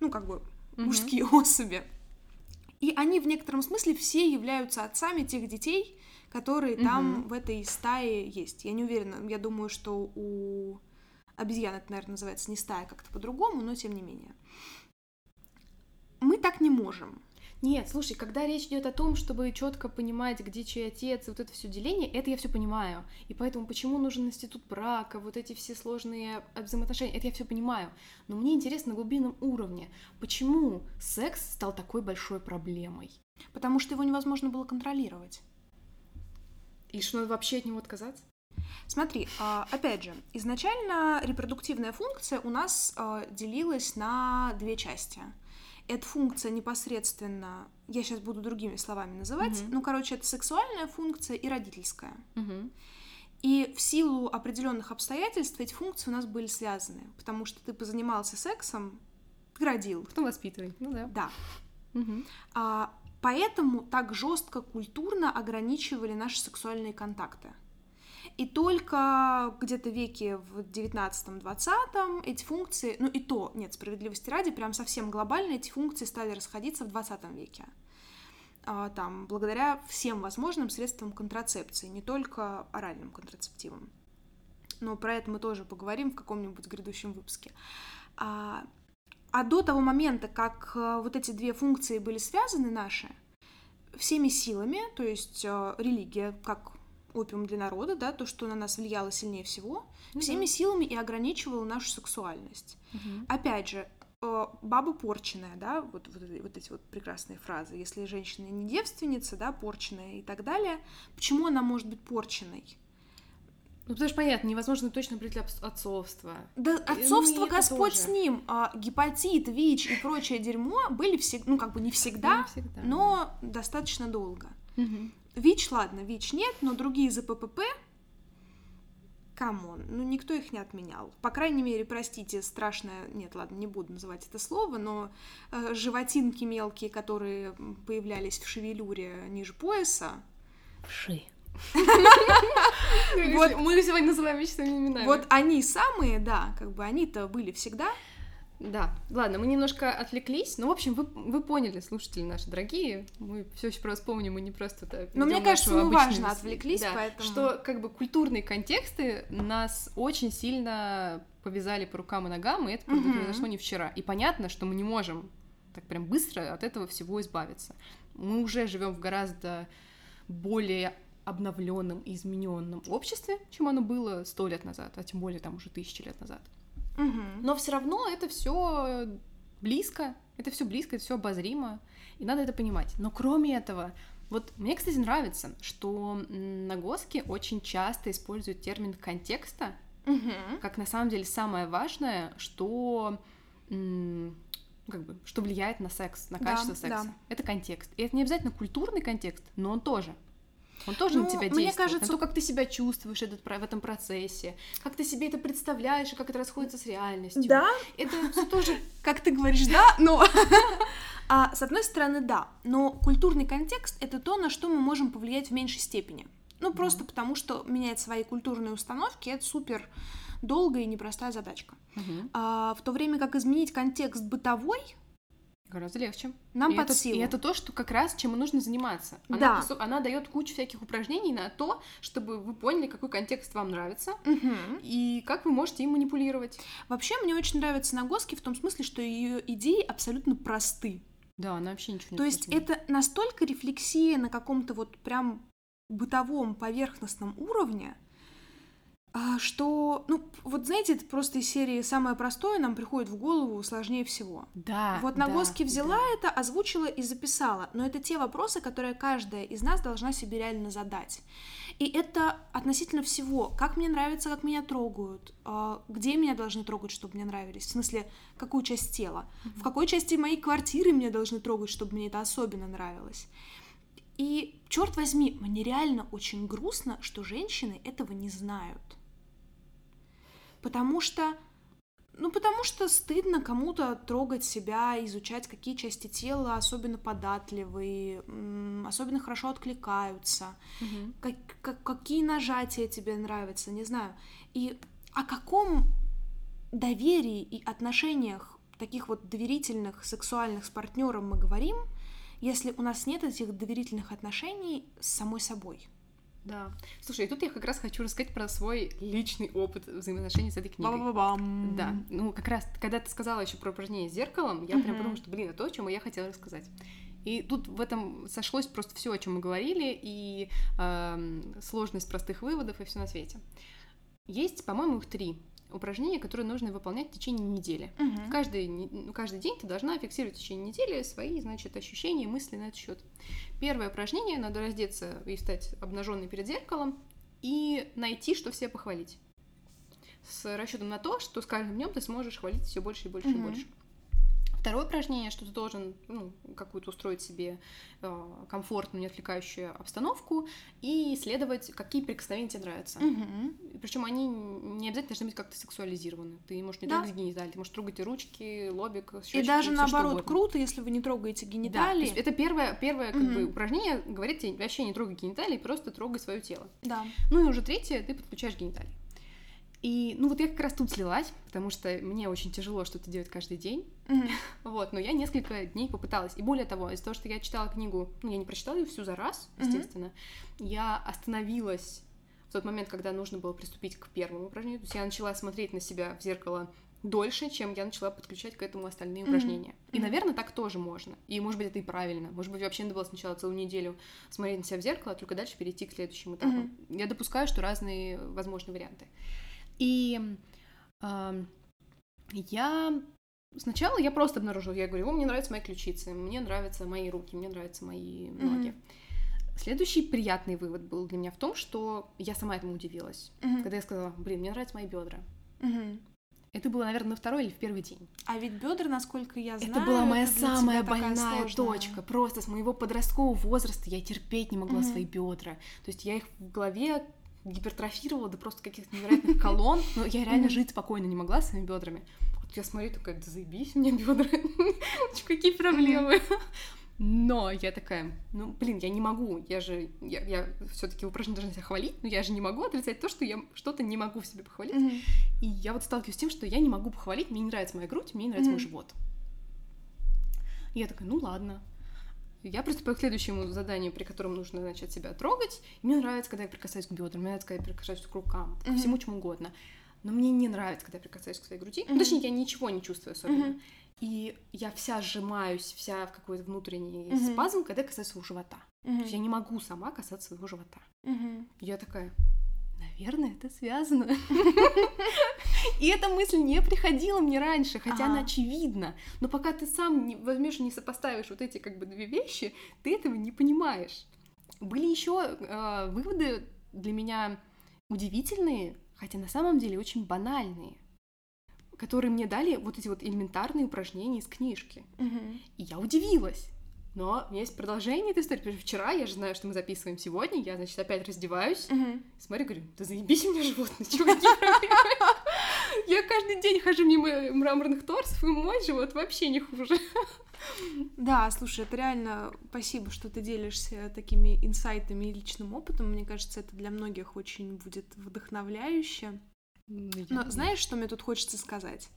ну как бы Мгм. мужские (laughs) особи, и они в некотором смысле все являются отцами тех детей, которые там Мгм. в этой стае есть. Я не уверена, я думаю, что у обезьян это, наверное, называется не стая, как-то по-другому, но тем не менее. Мы так не можем. Нет, слушай, когда речь идет о том, чтобы четко понимать, где чей отец, и вот это все деление, это я все понимаю. И поэтому почему нужен институт брака, вот эти все сложные взаимоотношения, это я все понимаю. Но мне интересно на глубинном уровне, почему секс стал такой большой проблемой? Потому что его невозможно было контролировать. И что надо вообще от него отказаться? Смотри, а, опять же, изначально репродуктивная функция у нас а, делилась на две части. Это функция непосредственно, я сейчас буду другими словами называть, Мгм. ну, короче, это сексуальная функция и родительская. Мгм. И в силу определенных обстоятельств эти функции у нас были связаны, потому что ты позанимался сексом, ты родил. Потом воспитывай. Ну да. Да. Мгм. А, поэтому так жестко культурно ограничивали наши сексуальные контакты. И только где-то веке в 19-20 эти функции, ну и то, нет, справедливости ради, прям совсем глобально эти функции стали расходиться в 20 веке. А, там, благодаря всем возможным средствам контрацепции, не только оральным контрацептивам. Но про это мы тоже поговорим в каком-нибудь грядущем выпуске. А, а до того момента, как э, вот эти две функции были связаны наши, всеми силами, то есть э, религия как опиум для народа, да, то, что на нас влияло сильнее всего, Ну всеми да. силами и ограничивало нашу сексуальность. Мгм. Опять же, э, баба порченная, да, вот, вот, эти- вот эти вот прекрасные фразы. Если женщина не девственница, да, порченная и так далее, почему она может быть порченной? Ну, потому что понятно, невозможно точно определить отц- отцовство. Да, ну и отцовство это Господь тоже. с ним, а, гепатит, ВИЧ и прочее дерьмо были всегда, ну как бы не всегда, Не всегда. но достаточно долго. Мгм. ВИЧ, ладно, ВИЧ нет, но другие ЗППП, come on, ну никто их не отменял. По крайней мере, простите, страшное, нет, ладно, не буду называть это слово, но э, животинки мелкие, которые появлялись в шевелюре ниже пояса, Вши. Вот. Мы сегодня называем вещи своими именами. вот они самые, да, как бы они-то были всегда. Да, ладно, мы немножко отвлеклись, но, в общем, вы, вы поняли, слушатели наши дорогие, мы все еще про вас помним, мы не просто так Но мне ведём кажется, мы важно с- отвлеклись, да, поэтому- Что, как бы, культурные контексты нас очень сильно повязали по рукам и ногам, и это Мгм. произошло не вчера. И понятно, что мы не можем так прям быстро от этого всего избавиться. Мы уже живем в гораздо более обновленном и измененном обществе, чем оно было сто лет назад, а тем более там уже тысячи лет назад. Мгм. Но все равно это все близко, это все близко, это все обозримо, и надо это понимать. Но кроме этого, вот мне, кстати, нравится, что на Госке очень часто используют термин контекста, Мгм. как на самом деле самое важное, что как бы, что влияет на секс, на Да, качество секса. да. Это контекст. И это не обязательно культурный контекст, но он тоже. Он тоже на Ну, тебя мне действует, кажется- на то, как ты себя чувствуешь этот, в этом процессе, как ты себе это представляешь и как это расходится с реальностью. Да, Это все тоже (laughs) как ты говоришь, да, но... (laughs) А, с одной стороны, да, но культурный контекст — это то, на что мы можем повлиять в меньшей степени. Ну, просто потому, что менять свои культурные установки — это супер долгая и непростая задачка. А, в то время как изменить контекст бытовой гораздо легче. нам и, под это, силу. и это то, что как раз чем и нужно заниматься. Она, Да. она дает кучу всяких упражнений на то, чтобы вы поняли, какой контекст вам нравится Мгм. и как вы можете им манипулировать. Вообще, мне очень нравится Нагоски в том смысле, что ее идеи абсолютно просты. Да, она вообще ничего не То есть это настолько рефлексия на каком-то вот прям бытовом поверхностном уровне, что, ну, вот знаете, это просто из серии «Самое простое нам приходит в голову сложнее всего». Да. Вот да, Нагоски взяла да. это, озвучила и записала, но это те вопросы, которые каждая из нас должна себе реально задать. И это относительно всего. Как мне нравится, как меня трогают, а, где меня должны трогать, чтобы мне нравились, в смысле, какую часть тела, в какой части моей квартиры меня должны трогать, чтобы мне это особенно нравилось. И, черт возьми, мне реально очень грустно, что женщины этого не знают. Потому что ну, потому что стыдно кому-то трогать себя, изучать, какие части тела особенно податливые, особенно хорошо откликаются, Мгм. как, как- какие нажатия тебе нравятся, не знаю. И о каком доверии и отношениях таких вот доверительных, сексуальных с партнером мы говорим, если у нас нет этих доверительных отношений с самой собой. Да. Слушай, и тут я как раз хочу рассказать про свой личный опыт взаимоотношений с этой книгой. Ба-ба-бам. Да, ну как раз, когда ты сказала еще про упражнение с зеркалом, я прям Мгм. подумала, что, блин, это то, о чем я хотела рассказать. И тут в этом сошлось просто все, о чем мы говорили, и эм, сложность простых выводов, и все на свете. Есть, по-моему, их три. Упражнения, которые нужно выполнять в течение недели. Мгм. Каждый, ну, каждый день ты должна фиксировать в течение недели свои, значит, ощущения и мысли на этот счет. Первое упражнение надо раздеться и стать обнаженной перед зеркалом и найти, что все похвалить. С расчетом на то, что с каждым днем ты сможешь хвалить все больше и больше и Мгм. больше. Второе упражнение, что ты должен ну, какую-то устроить себе э, комфортную, не отвлекающую обстановку и исследовать, какие прикосновения тебе нравятся. Мгм. Причем они не обязательно должны быть как-то сексуализированы. Ты можешь не Да. трогать гениталии, ты можешь трогать и ручки, лобик, И щёчки, даже что наоборот, круто, если вы не трогаете Да, гениталии. есть это первое, первое как бы, Мгм. упражнение говорит тебе вообще не трогай гениталии, просто трогай свое тело. Да. Ну и уже третье, ты подключаешь гениталии. И, ну вот я как раз тут слилась, потому что мне очень тяжело что-то делать каждый день. Мгм. (laughs) Вот, но я несколько дней попыталась. И более того, из-за того, что я читала книгу, ну, я не прочитала ее всю за раз, естественно, я остановилась в тот момент, когда нужно было приступить к первому упражнению. То есть я начала смотреть на себя в зеркало дольше, чем я начала подключать к этому остальные Мгм. упражнения. И, наверное, так тоже можно. И, может быть, это и правильно. Может быть, вообще надо было сначала целую неделю смотреть на себя в зеркало, а только дальше перейти к следующему этапу. Я допускаю, что разные возможны варианты. И ам, я сначала я просто обнаружила, я говорю, о, мне нравятся мои ключицы, мне нравятся мои руки, мне нравятся мои ноги. Следующий приятный вывод был для меня в том, что я сама этому удивилась. Мгм. Когда я сказала, блин, мне нравятся мои бедра. Мгм. Это было, наверное, на второй или в первый день. А ведь бедра, насколько я знаю, это была моя для самая больная сложная. точка. Просто с моего подросткового возраста я терпеть не могла Мгм. свои бедра. То есть я их в голове гипертрофировала до просто каких-то невероятных (laughs) колонн. Но я реально жить спокойно не могла своими бедрами. Вот я смотрю, такая, да заебись у меня бедра. (laughs) Какие проблемы. Но я такая, ну, блин, я не могу, я же, я, я все-таки упражнение должна себя хвалить, но я же не могу отрицать то, что я что-то не могу в себе похвалить. Мгм. И я вот сталкиваюсь с тем, что я не могу похвалить, мне не нравится моя грудь, мне не нравится мой Мгм. живот. И я такая, ну ладно. Я приступаю к следующему заданию, при котором нужно, значит, себя трогать. И мне нравится, когда я прикасаюсь к бедрам, мне нравится, когда я прикасаюсь к рукам, ко Мгм. всему чему угодно. Но мне не нравится, когда я прикасаюсь к своей груди. Ну, Мгм. точнее, я ничего не чувствую особенно. Мгм. И я вся сжимаюсь, вся в какой-то внутренний Мгм. спазм, когда я касаюсь своего живота. То Мгм. есть я не могу сама касаться своего живота. И Я такая, наверное, это связано. (laughs) И эта мысль не приходила мне раньше, хотя она очевидна. Но пока ты сам не возьмешь и не сопоставишь вот эти как бы две вещи, ты этого не понимаешь. Были еще выводы для меня удивительные, хотя на самом деле очень банальные, которые мне дали вот эти вот элементарные упражнения из книжки. Мгм. И я удивилась. Но у меня есть продолжение этой истории. Вчера, я же знаю, что мы записываем сегодня, я, значит, опять раздеваюсь, Мгм. смотрю, говорю, да заебись у меня животное, проблемы? (laughs) Я каждый день хожу мимо мраморных торсов, и мой живот вообще не хуже. Да, слушай, это реально спасибо, что ты делишься такими инсайтами и личным опытом. Мне кажется, это для многих очень будет вдохновляюще. Но знаешь, что мне тут хочется сказать?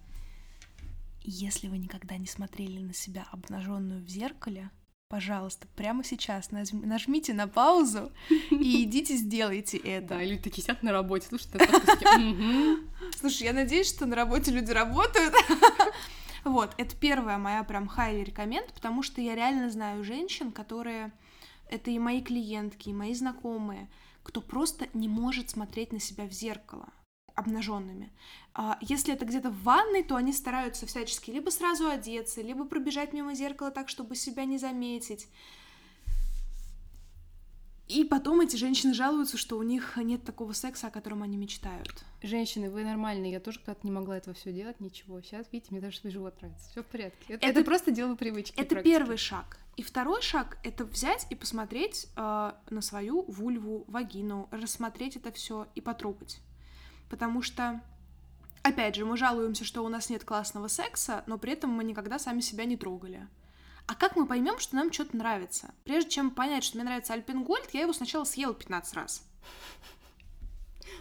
Если вы никогда не смотрели на себя обнаженную в зеркале, пожалуйста, прямо сейчас нажм- нажмите на паузу и (laughs) идите сделайте это. Да, люди такие сидят на работе, «Мгм». Слушай, я надеюсь, что на работе люди работают. (laughs) Вот, это первая моя прям highly рекоменд, потому что я реально знаю женщин, которые... Это и мои клиентки, и мои знакомые, кто просто не может смотреть на себя в зеркало обнаженными. А Если это где-то в ванной, то они стараются всячески либо сразу одеться, либо пробежать мимо зеркала так, чтобы себя не заметить. И потом эти женщины жалуются, что у них нет такого секса, о котором они мечтают. Женщины, вы нормальные, я тоже когда-то не могла этого все делать, ничего. Сейчас, видите, мне даже свой живот нравится, все в порядке. Это, Это- это просто дело привычки. Это практики. первый шаг. И второй шаг это взять и посмотреть э, на свою вульву, вагину, рассмотреть это все и потрогать. Потому что, опять же, мы жалуемся, что у нас нет классного секса, но при этом мы никогда сами себя не трогали. А как мы поймем, что нам что-то нравится? Прежде чем понять, что мне нравится Альпенгольд, я его сначала съела 15 раз.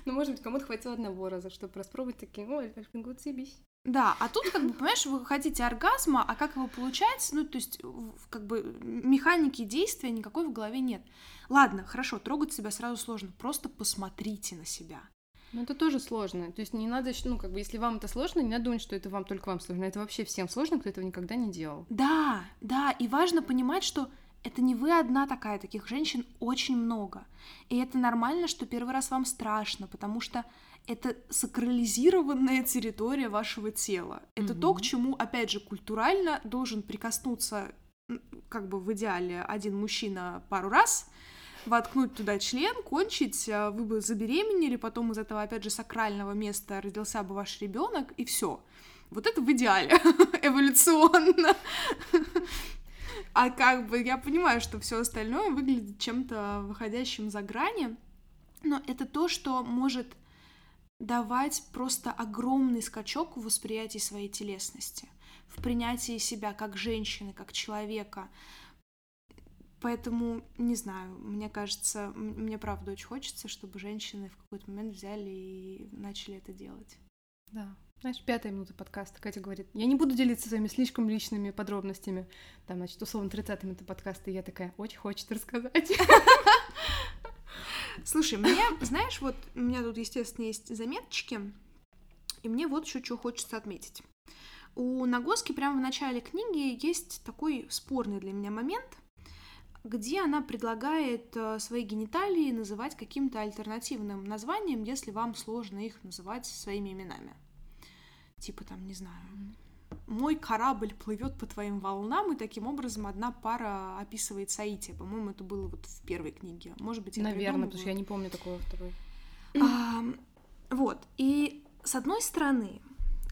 Ну, может быть, кому-то хватило одного раза, чтобы распробовать такие, ой, Альпингут, заебись. Да, а тут, как бы, понимаешь, вы хотите оргазма, а как его получать, ну, то есть, как бы, механики действия никакой в голове нет. Ладно, хорошо, трогать себя сразу сложно, просто посмотрите на себя. Ну, это тоже сложно. То есть не надо, ну, как бы, если вам это сложно, не надо думать, что это вам только вам сложно. Это вообще всем сложно, кто этого никогда не делал. Да, да, и важно понимать, что Это не вы одна такая, таких женщин очень много. И это нормально, что первый раз вам страшно, потому что это сакрализированная территория вашего тела. Это mm-hmm. то, к чему, опять же, культурально должен прикоснуться, как бы в идеале, один мужчина пару раз, воткнуть туда член, кончить, а вы бы забеременели, потом из этого, опять же, сакрального места родился бы ваш ребенок, и все. Вот это в идеале, (laughs) эволюционно. А как бы я понимаю, что все остальное выглядит чем-то выходящим за грани, но это то, что может давать просто огромный скачок в восприятии своей телесности, в принятии себя как женщины, как человека. Поэтому, не знаю, мне кажется, мне правда очень хочется, чтобы женщины в какой-то момент взяли и начали это делать. Да, знаешь, пятая минута подкаста. Катя говорит, я не буду делиться своими слишком личными подробностями. Там, значит, условно, 30 минута подкаста, и я такая, очень хочет рассказать. (laughs) Слушай, мне, знаешь, вот у меня тут, естественно, есть заметочки, и мне вот еще что хочется отметить. У Нагоски прямо в начале книги есть такой спорный для меня момент, где она предлагает э, свои гениталии называть каким-то альтернативным названием, если вам сложно их называть своими именами типа там, не знаю, мой корабль плывет по твоим волнам, и таким образом одна пара описывает Саити. По-моему, это было вот в первой книге. Может быть, Наверное, потому что я не помню такого второй. А, вот. И с одной стороны,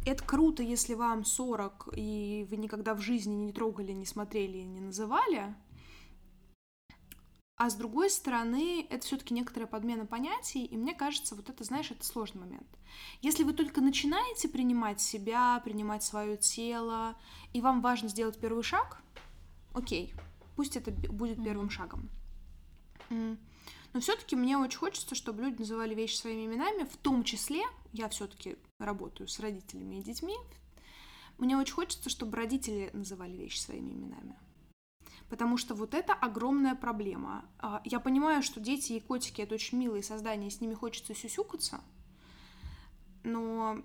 это круто, если вам 40, и вы никогда в жизни не трогали, не смотрели, не называли. А с другой стороны, это все-таки некоторая подмена понятий, и мне кажется, вот это, знаешь, это сложный момент. Если вы только начинаете принимать себя, принимать свое тело, и вам важно сделать первый шаг, окей, пусть это будет первым шагом. Но все-таки мне очень хочется, чтобы люди называли вещи своими именами, в том числе, я все-таки работаю с родителями и детьми, мне очень хочется, чтобы родители называли вещи своими именами потому что вот это огромная проблема. А, я понимаю, что дети и котики — это очень милые создания, с ними хочется сюсюкаться, но...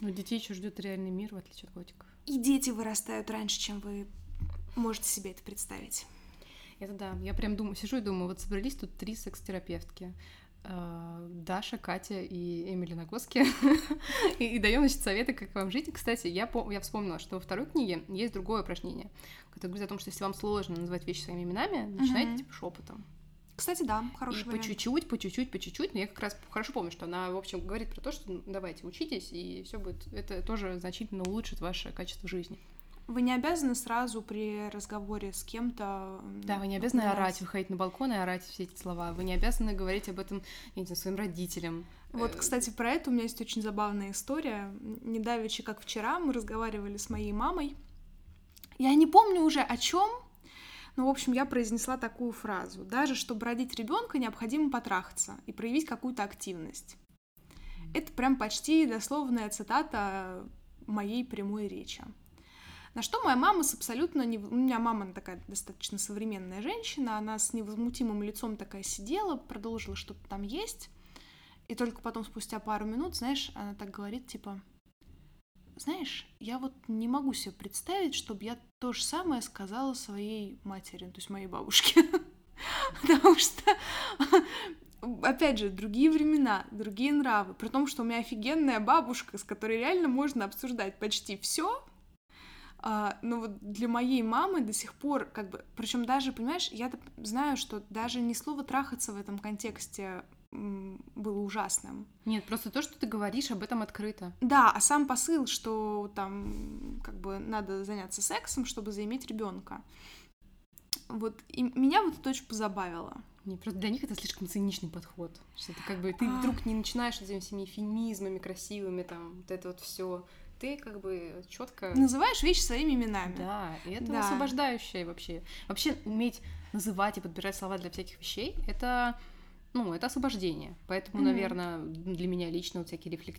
Но детей еще ждет реальный мир, в отличие от котиков. И дети вырастают раньше, чем вы можете себе это представить. Это да. Я прям думаю, сижу и думаю, вот собрались тут три секс-терапевтки. Э, Даша, Катя и Эмили Нагоски. (laughs) и даем, значит, советы, как вам жить. Кстати, я, я вспомнила, что во второй книге есть другое упражнение, которое говорит о том, что если вам сложно называть вещи своими именами, начинайте типа шепотом. Кстати, да, хороший И по чуть-чуть, по чуть-чуть, по чуть-чуть. Но я как раз хорошо помню, что она, в общем, говорит про то, что ну, давайте учитесь, и все будет. Это тоже значительно улучшит ваше качество жизни. Вы не обязаны сразу при разговоре с кем-то... Да, вы не обязаны говорить. орать, выходить на балкон и орать все эти слова. Вы не обязаны говорить об этом, не знаю, своим родителям. Вот, э, кстати, про это у меня есть очень забавная история. Недавеча, как вчера, мы разговаривали с моей мамой. Я не помню уже о чем, но, в общем, я произнесла такую фразу. Даже чтобы родить ребенка, необходимо потрахаться и проявить какую-то активность. Это прям почти дословная цитата моей прямой речи. На что моя мама с абсолютно... Не... У меня мама такая достаточно современная женщина, она с невозмутимым лицом такая сидела, продолжила что-то там есть, и только потом, спустя пару минут, знаешь, она так говорит, типа, знаешь, я вот не могу себе представить, чтобы я то же самое сказала своей матери, то есть моей бабушке. (laughs) Потому что, опять же, другие времена, другие нравы. При том, что у меня офигенная бабушка, с которой реально можно обсуждать почти все, а, но вот для моей мамы до сих пор, как бы, причем даже, понимаешь, я знаю, что даже не слово трахаться в этом контексте было ужасным. Нет, просто то, что ты говоришь об этом открыто. Да, а сам посыл, что там как бы надо заняться сексом, чтобы заиметь ребенка. Вот и меня вот это очень позабавило. Не, просто для них это слишком циничный подход. Что ты как бы ты а... вдруг не начинаешь этими всеми эфемизмами красивыми, там, вот это вот все ты как бы четко называешь вещи своими именами. Да, и это да. освобождающее вообще. Вообще уметь называть и подбирать слова для всяких вещей, это ну, это освобождение. Поэтому, mm-hmm. наверное, для меня лично вот всякие, рефлек...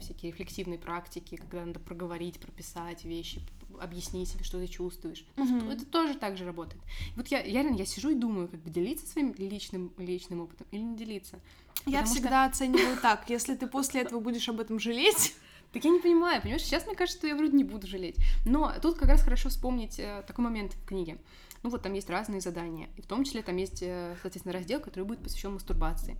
всякие рефлексивные практики, когда надо проговорить, прописать вещи, объяснить себе, что ты чувствуешь. Mm-hmm. Это тоже так же работает. Вот я, я реально, я сижу и думаю, как бы делиться своим личным, личным опытом или не делиться. Я всегда что... оцениваю так, если ты после этого будешь об этом жалеть, так я не понимаю, понимаешь, сейчас мне кажется, что я вроде не буду жалеть. Но тут как раз хорошо вспомнить э, такой момент в книге. Ну вот там есть разные задания. И в том числе там есть, э, соответственно, раздел, который будет посвящен мастурбации.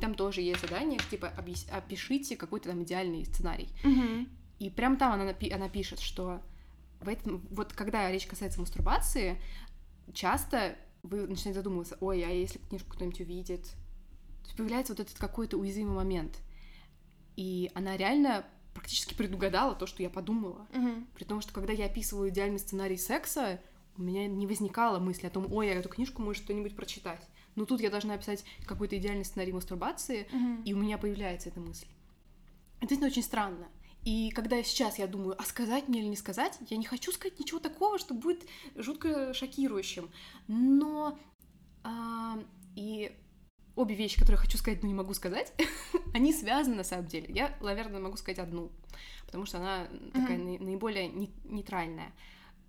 Там тоже есть задание, типа опишите какой-то там идеальный сценарий. Мгм. И прям там она, напи- она пишет, что в этом, вот когда речь касается мастурбации, часто вы начинаете задумываться, ой, а если книжку кто-нибудь увидит? То есть появляется вот этот какой-то уязвимый момент. И она реально практически предугадала то, что я подумала. Мгм. При том, что когда я описываю идеальный сценарий секса, у меня не возникало мысли о том, ой, а эту книжку может кто-нибудь прочитать. Но тут я должна описать какой-то идеальный сценарий мастурбации, Мгм. и у меня появляется эта мысль. Это действительно очень странно. И когда сейчас я думаю, а сказать мне или не сказать, я не хочу сказать ничего такого, что будет жутко шокирующим. Но а, и обе вещи, которые я хочу сказать, но не могу сказать, (laughs) они связаны на самом деле. Я, наверное, могу сказать одну, потому что она такая наи- наиболее не- нейтральная.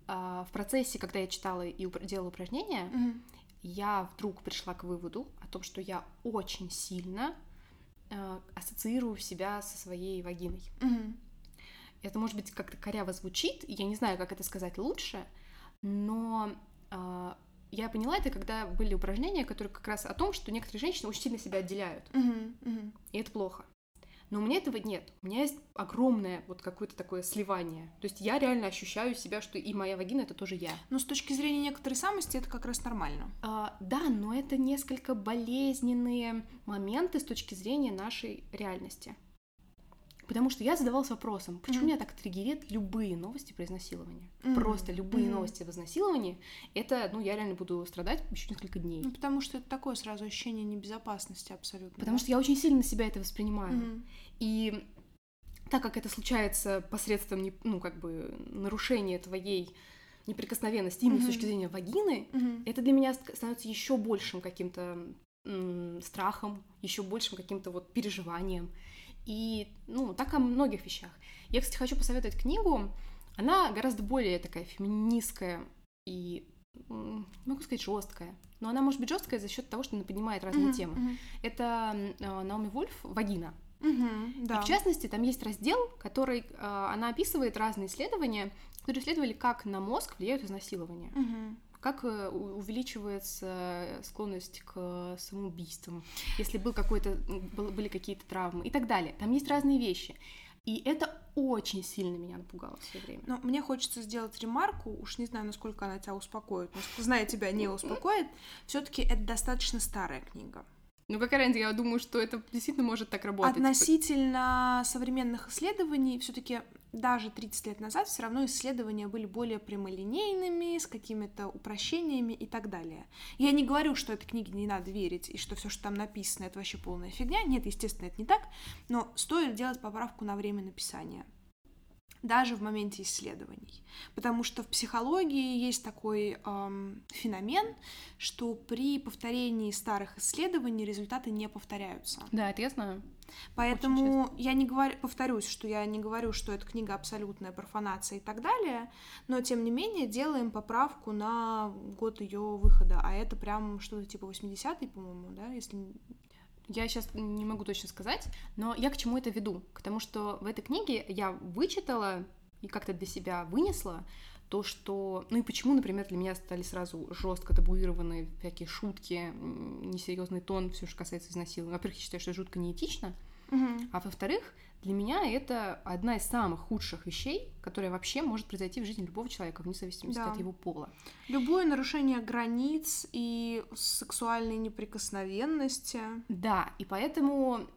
А, в процессе, когда я читала и делала упражнения, Мгм. я вдруг пришла к выводу о том, что я очень сильно э, ассоциирую себя со своей вагиной. Мгм. Это, может быть, как-то коряво звучит, я не знаю, как это сказать лучше, но а, я поняла это, когда были упражнения, которые как раз о том, что некоторые женщины очень сильно себя отделяют, Мгм. Мгм. и это плохо. Но у меня этого нет. У меня есть огромное вот какое-то такое сливание. То есть я реально ощущаю себя, что и моя вагина — это тоже я. Но с точки зрения некоторой самости это как раз нормально. А, да, но это несколько болезненные моменты с точки зрения нашей реальности. Потому что я задавалась вопросом, почему Мгм. меня так триггерит любые новости про изнасилование? Мгм. Просто любые Мгм. новости об изнасиловании, это, ну, я реально буду страдать еще несколько дней. Ну, потому что это такое сразу ощущение небезопасности абсолютно. Потому да? что я очень сильно себя это воспринимаю. Мгм. И так как это случается посредством, ну, как бы, нарушения твоей неприкосновенности именно Мгм. с точки зрения вагины, Мгм. это для меня ст- становится еще большим каким-то страхом, еще большим каким-то вот переживанием. И, ну, так о многих вещах. Я, кстати, хочу посоветовать книгу. Она гораздо более такая феминистская и, могу сказать, жесткая. Но она может быть жесткая за счет того, что она поднимает разные Мгм. темы. Мгм. Это э, Наоми Вольф «Вагина». Мгм. Да. И в частности, там есть раздел, который э, она описывает разные исследования, которые исследовали, как на мозг влияют изнасилования Мгм. Как э, увеличивается склонность к самоубийствам, если был какой-то, были какие-то травмы и так далее. Там есть разные вещи. И это очень сильно меня напугало в свое время. Но мне хочется сделать ремарку, уж не знаю, насколько она тебя успокоит, но зная тебя, не успокоит. Все-таки это достаточно старая книга. Ну, какая разница, я думаю, что это действительно может так работать. Относительно современных исследований, все-таки даже 30 лет назад все равно исследования были более прямолинейными, с какими-то упрощениями и так далее. Я не говорю, что этой книге не надо верить, и что все, что там написано, это вообще полная фигня. Нет, естественно, это не так, но стоит делать поправку на время написания даже в моменте исследований. Потому что в психологии есть такой эм, феномен, что при повторении старых исследований результаты не повторяются. Да, это я знаю. Поэтому я не говорю, повторюсь, что я не говорю, что эта книга абсолютная профанация и так далее, но тем не менее делаем поправку на год ее выхода, а это прям что-то типа 80-й, по-моему, да, если... Я сейчас не могу точно сказать, но я к чему это веду? К тому, что в этой книге я вычитала и как-то для себя вынесла то, что... Ну и почему, например, для меня стали сразу жестко табуированы всякие шутки, несерьезный тон, все, что касается изнасилования. Во-первых, я считаю, что это жутко неэтично, а во-вторых, для меня это одна из самых худших вещей, которая вообще может произойти в жизни любого человека, вне зависимости Да. от его пола. Любое нарушение границ и сексуальной неприкосновенности. Да, и поэтому,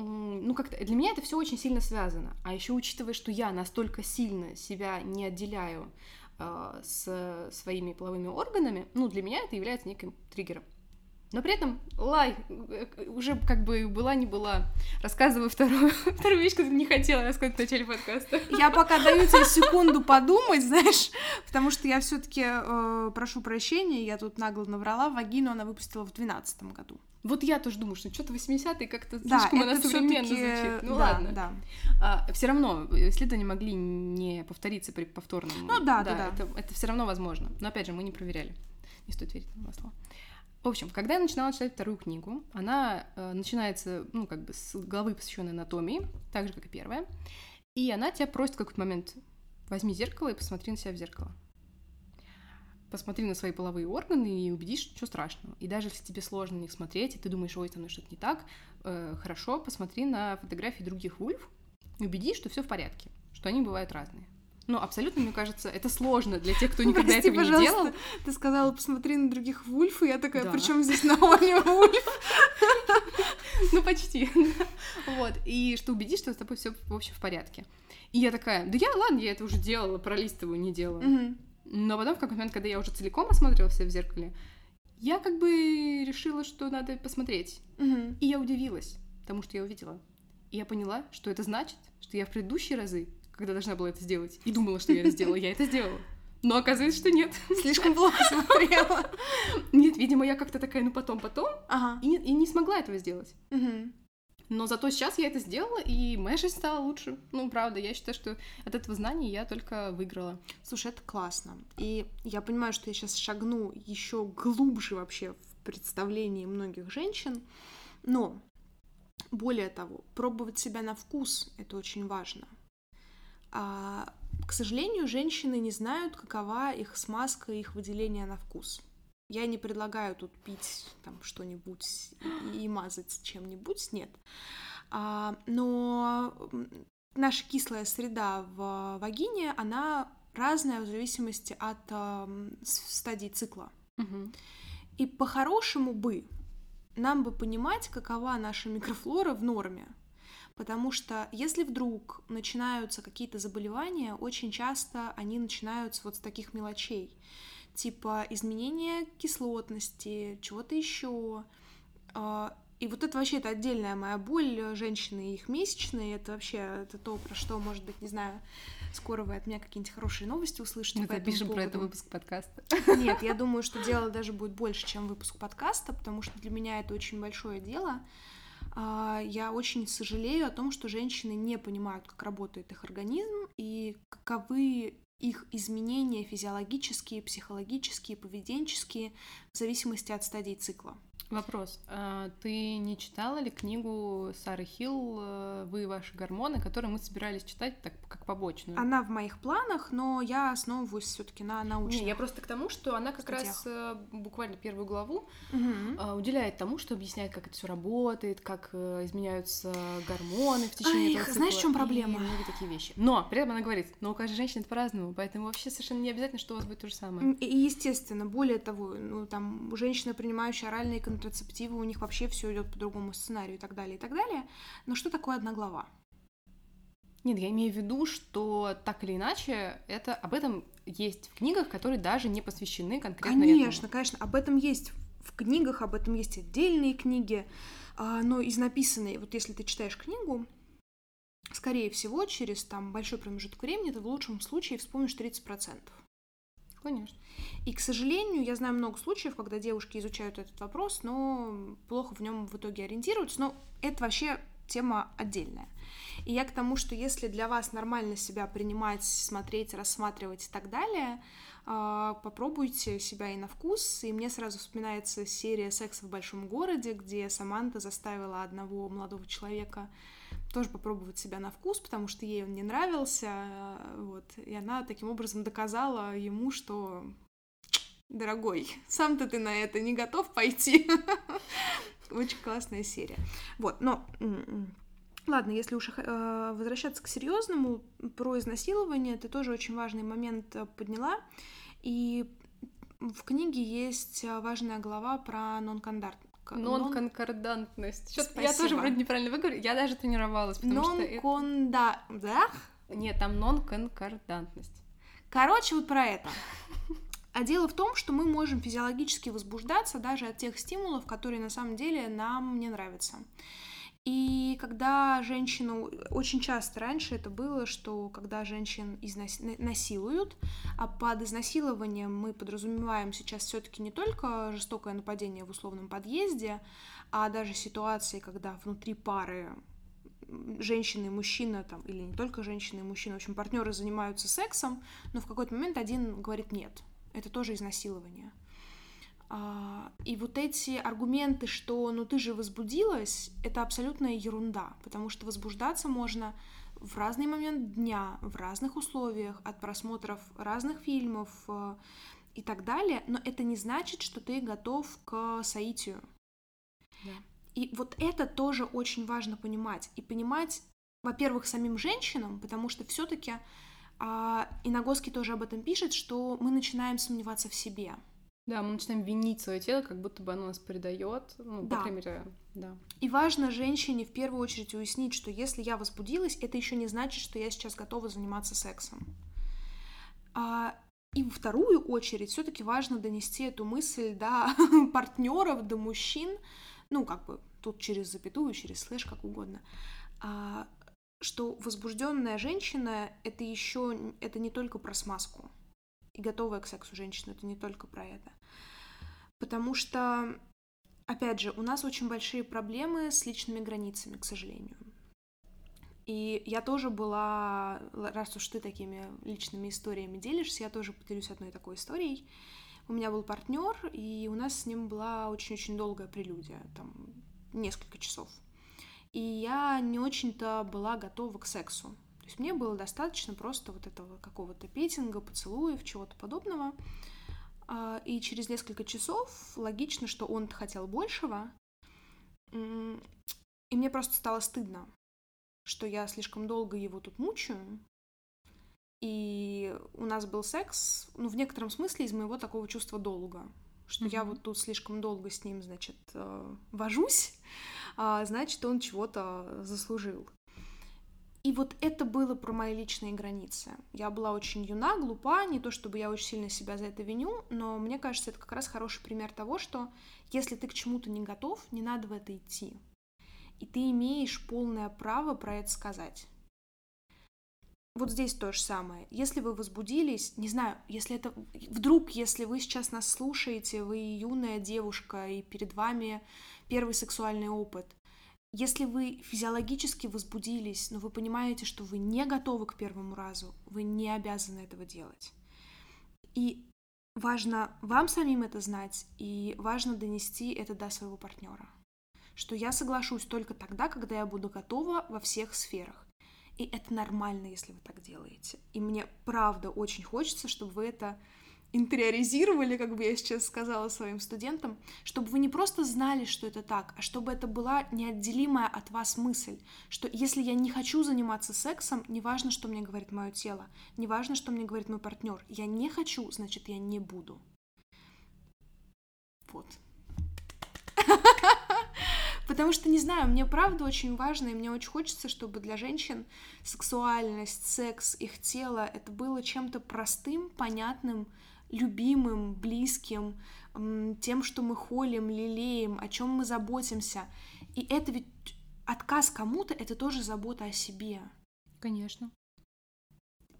ну как-то для меня это все очень сильно связано. А еще учитывая, что я настолько сильно себя не отделяю э, с своими половыми органами, ну для меня это является неким триггером. Но при этом лай э, уже как бы была не была. Рассказываю вторую, (laughs) вторую вещь, которую не хотела рассказать в начале подкаста. Я пока даю тебе (laughs) секунду подумать, знаешь, потому что я все-таки прошу прощения, я тут нагло наврала. Вагину она выпустила в 2012 году. Вот я тоже думаю, что что-то 80-е как-то Да, слишком она современно звучит. Ну да, ладно. Да. все равно исследования могли не повториться при повторном. Ну да, да, да. Это, это все равно возможно. Но опять же, мы не проверяли. Не стоит верить на слово. В общем, когда я начинала читать вторую книгу, она э, начинается, ну, как бы с главы, посвященной анатомии, так же, как и первая. И она тебя просит в какой-то момент, возьми зеркало и посмотри на себя в зеркало. Посмотри на свои половые органы и убедись, что ничего страшного. И даже если тебе сложно на них смотреть, и ты думаешь, ой, со мной что-то не так, э, хорошо, посмотри на фотографии других вульв и убедись, что все в порядке, что они бывают разные. Ну, абсолютно, мне кажется, это сложно для тех, кто никогда Прости, этого не делал. Ты сказала, посмотри на других вульф, и я такая, Да. причем здесь Наоми Вульф? (laughs) Ну, почти. (laughs) Вот. И что убедись, что с тобой все в общем в порядке. И я такая, да я, ладно, я это уже делала, пролистываю, не делала. Но потом, в какой-то момент, когда я уже целиком осмотрела себя в зеркале, я как бы решила, что надо посмотреть. Мгм. И я удивилась тому, что я увидела. И я поняла, что это значит, что я в предыдущие разы, когда должна была это сделать, и думала, что я это сделала, я это сделала. Но оказывается, что нет. Слишком плохо смотрела. Нет, видимо, я как-то такая, ну потом, потом, Ага. и не, и не смогла этого сделать. Но зато сейчас я это сделала, и моя жизнь стала лучше. Ну, правда, я считаю, что от этого знания я только выиграла. Слушай, это классно. И я понимаю, что я сейчас шагну еще глубже вообще в представлении многих женщин. Но, более того, пробовать себя на вкус — это очень важно. А, к сожалению, женщины не знают, какова их смазка их выделение на вкус. Я не предлагаю тут пить там что-нибудь и, и мазать чем-нибудь, нет. А, но наша кислая среда в вагине, она разная в зависимости от с- стадии цикла. Мгм. И по-хорошему бы нам бы понимать, какова наша микрофлора в норме. Потому что если вдруг начинаются какие-то заболевания, очень часто они начинаются вот с таких мелочей, типа изменения кислотности, чего-то еще. И вот это вообще это отдельная моя боль, э, женщины и их месячные, это вообще это то, про что, может быть, не знаю, скоро вы от меня какие-нибудь хорошие новости услышите. Мы запишем про это выпуск подкаста. Нет, я думаю, что дело даже будет больше, чем выпуск подкаста, потому что для меня это очень большое дело. А, Я очень сожалею о том, что женщины не понимают, как работает их организм и каковы их изменения физиологические, психологические, поведенческие в зависимости от стадий цикла. Вопрос. А ты не читала ли книгу Сары Хилл э, «Вы и ваши гормоны», которую мы собирались читать так как побочную? Она в моих планах, но я основываюсь все-таки на научных. Не, я просто к тому, что она как статьях. раз э, буквально первую главу а, уделяет тому, что объясняет, как это все работает, как э, изменяются гормоны в течение Ай, этого цикла. знаешь, в чём и проблема? многие такие вещи. Но при этом она говорит, но у каждой женщины это по-разному, поэтому вообще совершенно не обязательно, что у вас будет то же самое. И, естественно, более того, ну, там, женщины, принимающие оральные контрацептивы, у них вообще все идет по другому сценарию и так далее, и так далее. Но что такое одна глава? Нет, я имею в виду, что так или иначе, это об этом есть в книгах, которые даже не посвящены конкретно Конечно, этому. конечно, об этом есть в книгах, об этом есть отдельные книги, а, но из написанной, вот если ты читаешь книгу, скорее всего, через там большой промежуток времени ты в лучшем случае вспомнишь 30%. Конечно. И, к сожалению, я знаю много случаев, когда девушки изучают этот вопрос, но плохо в нем в итоге ориентируются. Но это вообще тема отдельная. И я к тому, что если для вас нормально себя принимать, смотреть, рассматривать и так далее, а, попробуйте себя и на вкус. И мне сразу вспоминается серия «Секс в большом городе», где Саманта заставила одного молодого человека тоже попробовать себя на вкус, потому что ей он не нравился, а, вот, и она таким образом доказала ему, что дорогой, сам-то ты на это не готов пойти. (laughs) Очень классная серия. Вот, но м-м. ладно, если уж э, возвращаться к серьезному, про изнасилование ты тоже очень важный момент э, подняла, и в книге есть э, важная глава про нон-кондарт. Нон-конкордантность. Чё-то Я тоже вроде неправильно выговорю. Я даже тренировалась, потому что... это- Нон-конда... Да? Нет, там нон-конкордантность. Короче, вот про это. А дело в том, что мы можем физиологически возбуждаться даже от тех стимулов, которые на самом деле нам не нравятся. И когда женщину, очень часто раньше это было, что когда женщин изнас- на- насилуют, а под изнасилованием мы подразумеваем сейчас все-таки не только жестокое нападение в условном подъезде, а даже ситуации, когда внутри пары женщина и мужчина, там, или не только женщина и мужчина, в общем, партнеры занимаются сексом, но в какой-то момент один говорит нет. Это тоже изнасилование. А, И вот эти аргументы, что ну ты же возбудилась, это абсолютная ерунда, потому что возбуждаться можно в разный момент дня, в разных условиях, от просмотров разных фильмов. э, и так далее, но это не значит, что ты готов к соитию. Да. И вот это тоже очень важно понимать. И понимать, во-первых, самим женщинам, потому что все-таки а, и Нагоский тоже об этом пишет, что мы начинаем сомневаться в себе. Да, мы начинаем винить свое тело, как будто бы оно нас предает. Ну, Да. по крайней мере, да. И важно женщине в первую очередь уяснить, что если я возбудилась, это еще не значит, что я сейчас готова заниматься сексом. А, и во вторую очередь все-таки важно донести эту мысль до (laughs) партнеров, до мужчин, ну, как бы тут через запятую, через слэш, как угодно, а, что возбужденная женщина это еще это не только про смазку. И готовая к сексу женщина это не только про это. Потому что Опять же, у нас очень большие проблемы с личными границами, к сожалению. И я тоже была, раз уж ты такими личными историями делишься, я тоже поделюсь одной такой историей. У меня был партнер, и у нас с ним была очень-очень долгая прелюдия, там несколько часов. И я не очень-то была готова к сексу. То есть мне было достаточно просто вот этого какого-то петинга, поцелуев, чего-то подобного. А, И через несколько часов логично, что он хотел большего. И мне просто стало стыдно, что я слишком долго его тут мучаю. И у нас был секс, ну, в некотором смысле из моего такого чувства долга. Что я Мгм. вот тут слишком долго с ним, значит, э, вожусь, а, значит, он чего-то заслужил. И вот это было про мои личные границы. Я была очень юна, глупа, не то чтобы я очень сильно себя за это виню, но мне кажется, это как раз хороший пример того, что если ты к чему-то не готов, не надо в это идти. И ты имеешь полное право про это сказать. Вот здесь то же самое. Если вы возбудились, не знаю, если это вдруг, если вы сейчас нас слушаете, вы юная девушка, и перед вами первый сексуальный опыт, если вы физиологически возбудились, но вы понимаете, что вы не готовы к первому разу, вы не обязаны этого делать. И важно вам самим это знать, и важно донести это до своего партнера. Что я соглашусь только тогда, когда я буду готова во всех сферах. И это нормально, если вы так делаете. И мне правда очень хочется, чтобы вы это интериоризировали, как бы я сейчас сказала своим студентам, чтобы вы не просто знали, что это так, а чтобы это была неотделимая от вас мысль, что если я не хочу заниматься сексом, неважно, что мне говорит мое тело, неважно, что мне говорит мой партнер, я не хочу, значит, я не буду. Вот. (laughs) Потому что, не знаю, мне правда очень важно, и мне очень хочется, чтобы для женщин сексуальность, секс, их тело, это было чем-то простым, понятным, любимым, близким, тем, что мы холим, лелеем, о чем мы заботимся. И это ведь отказ кому-то, это тоже забота о себе. Конечно.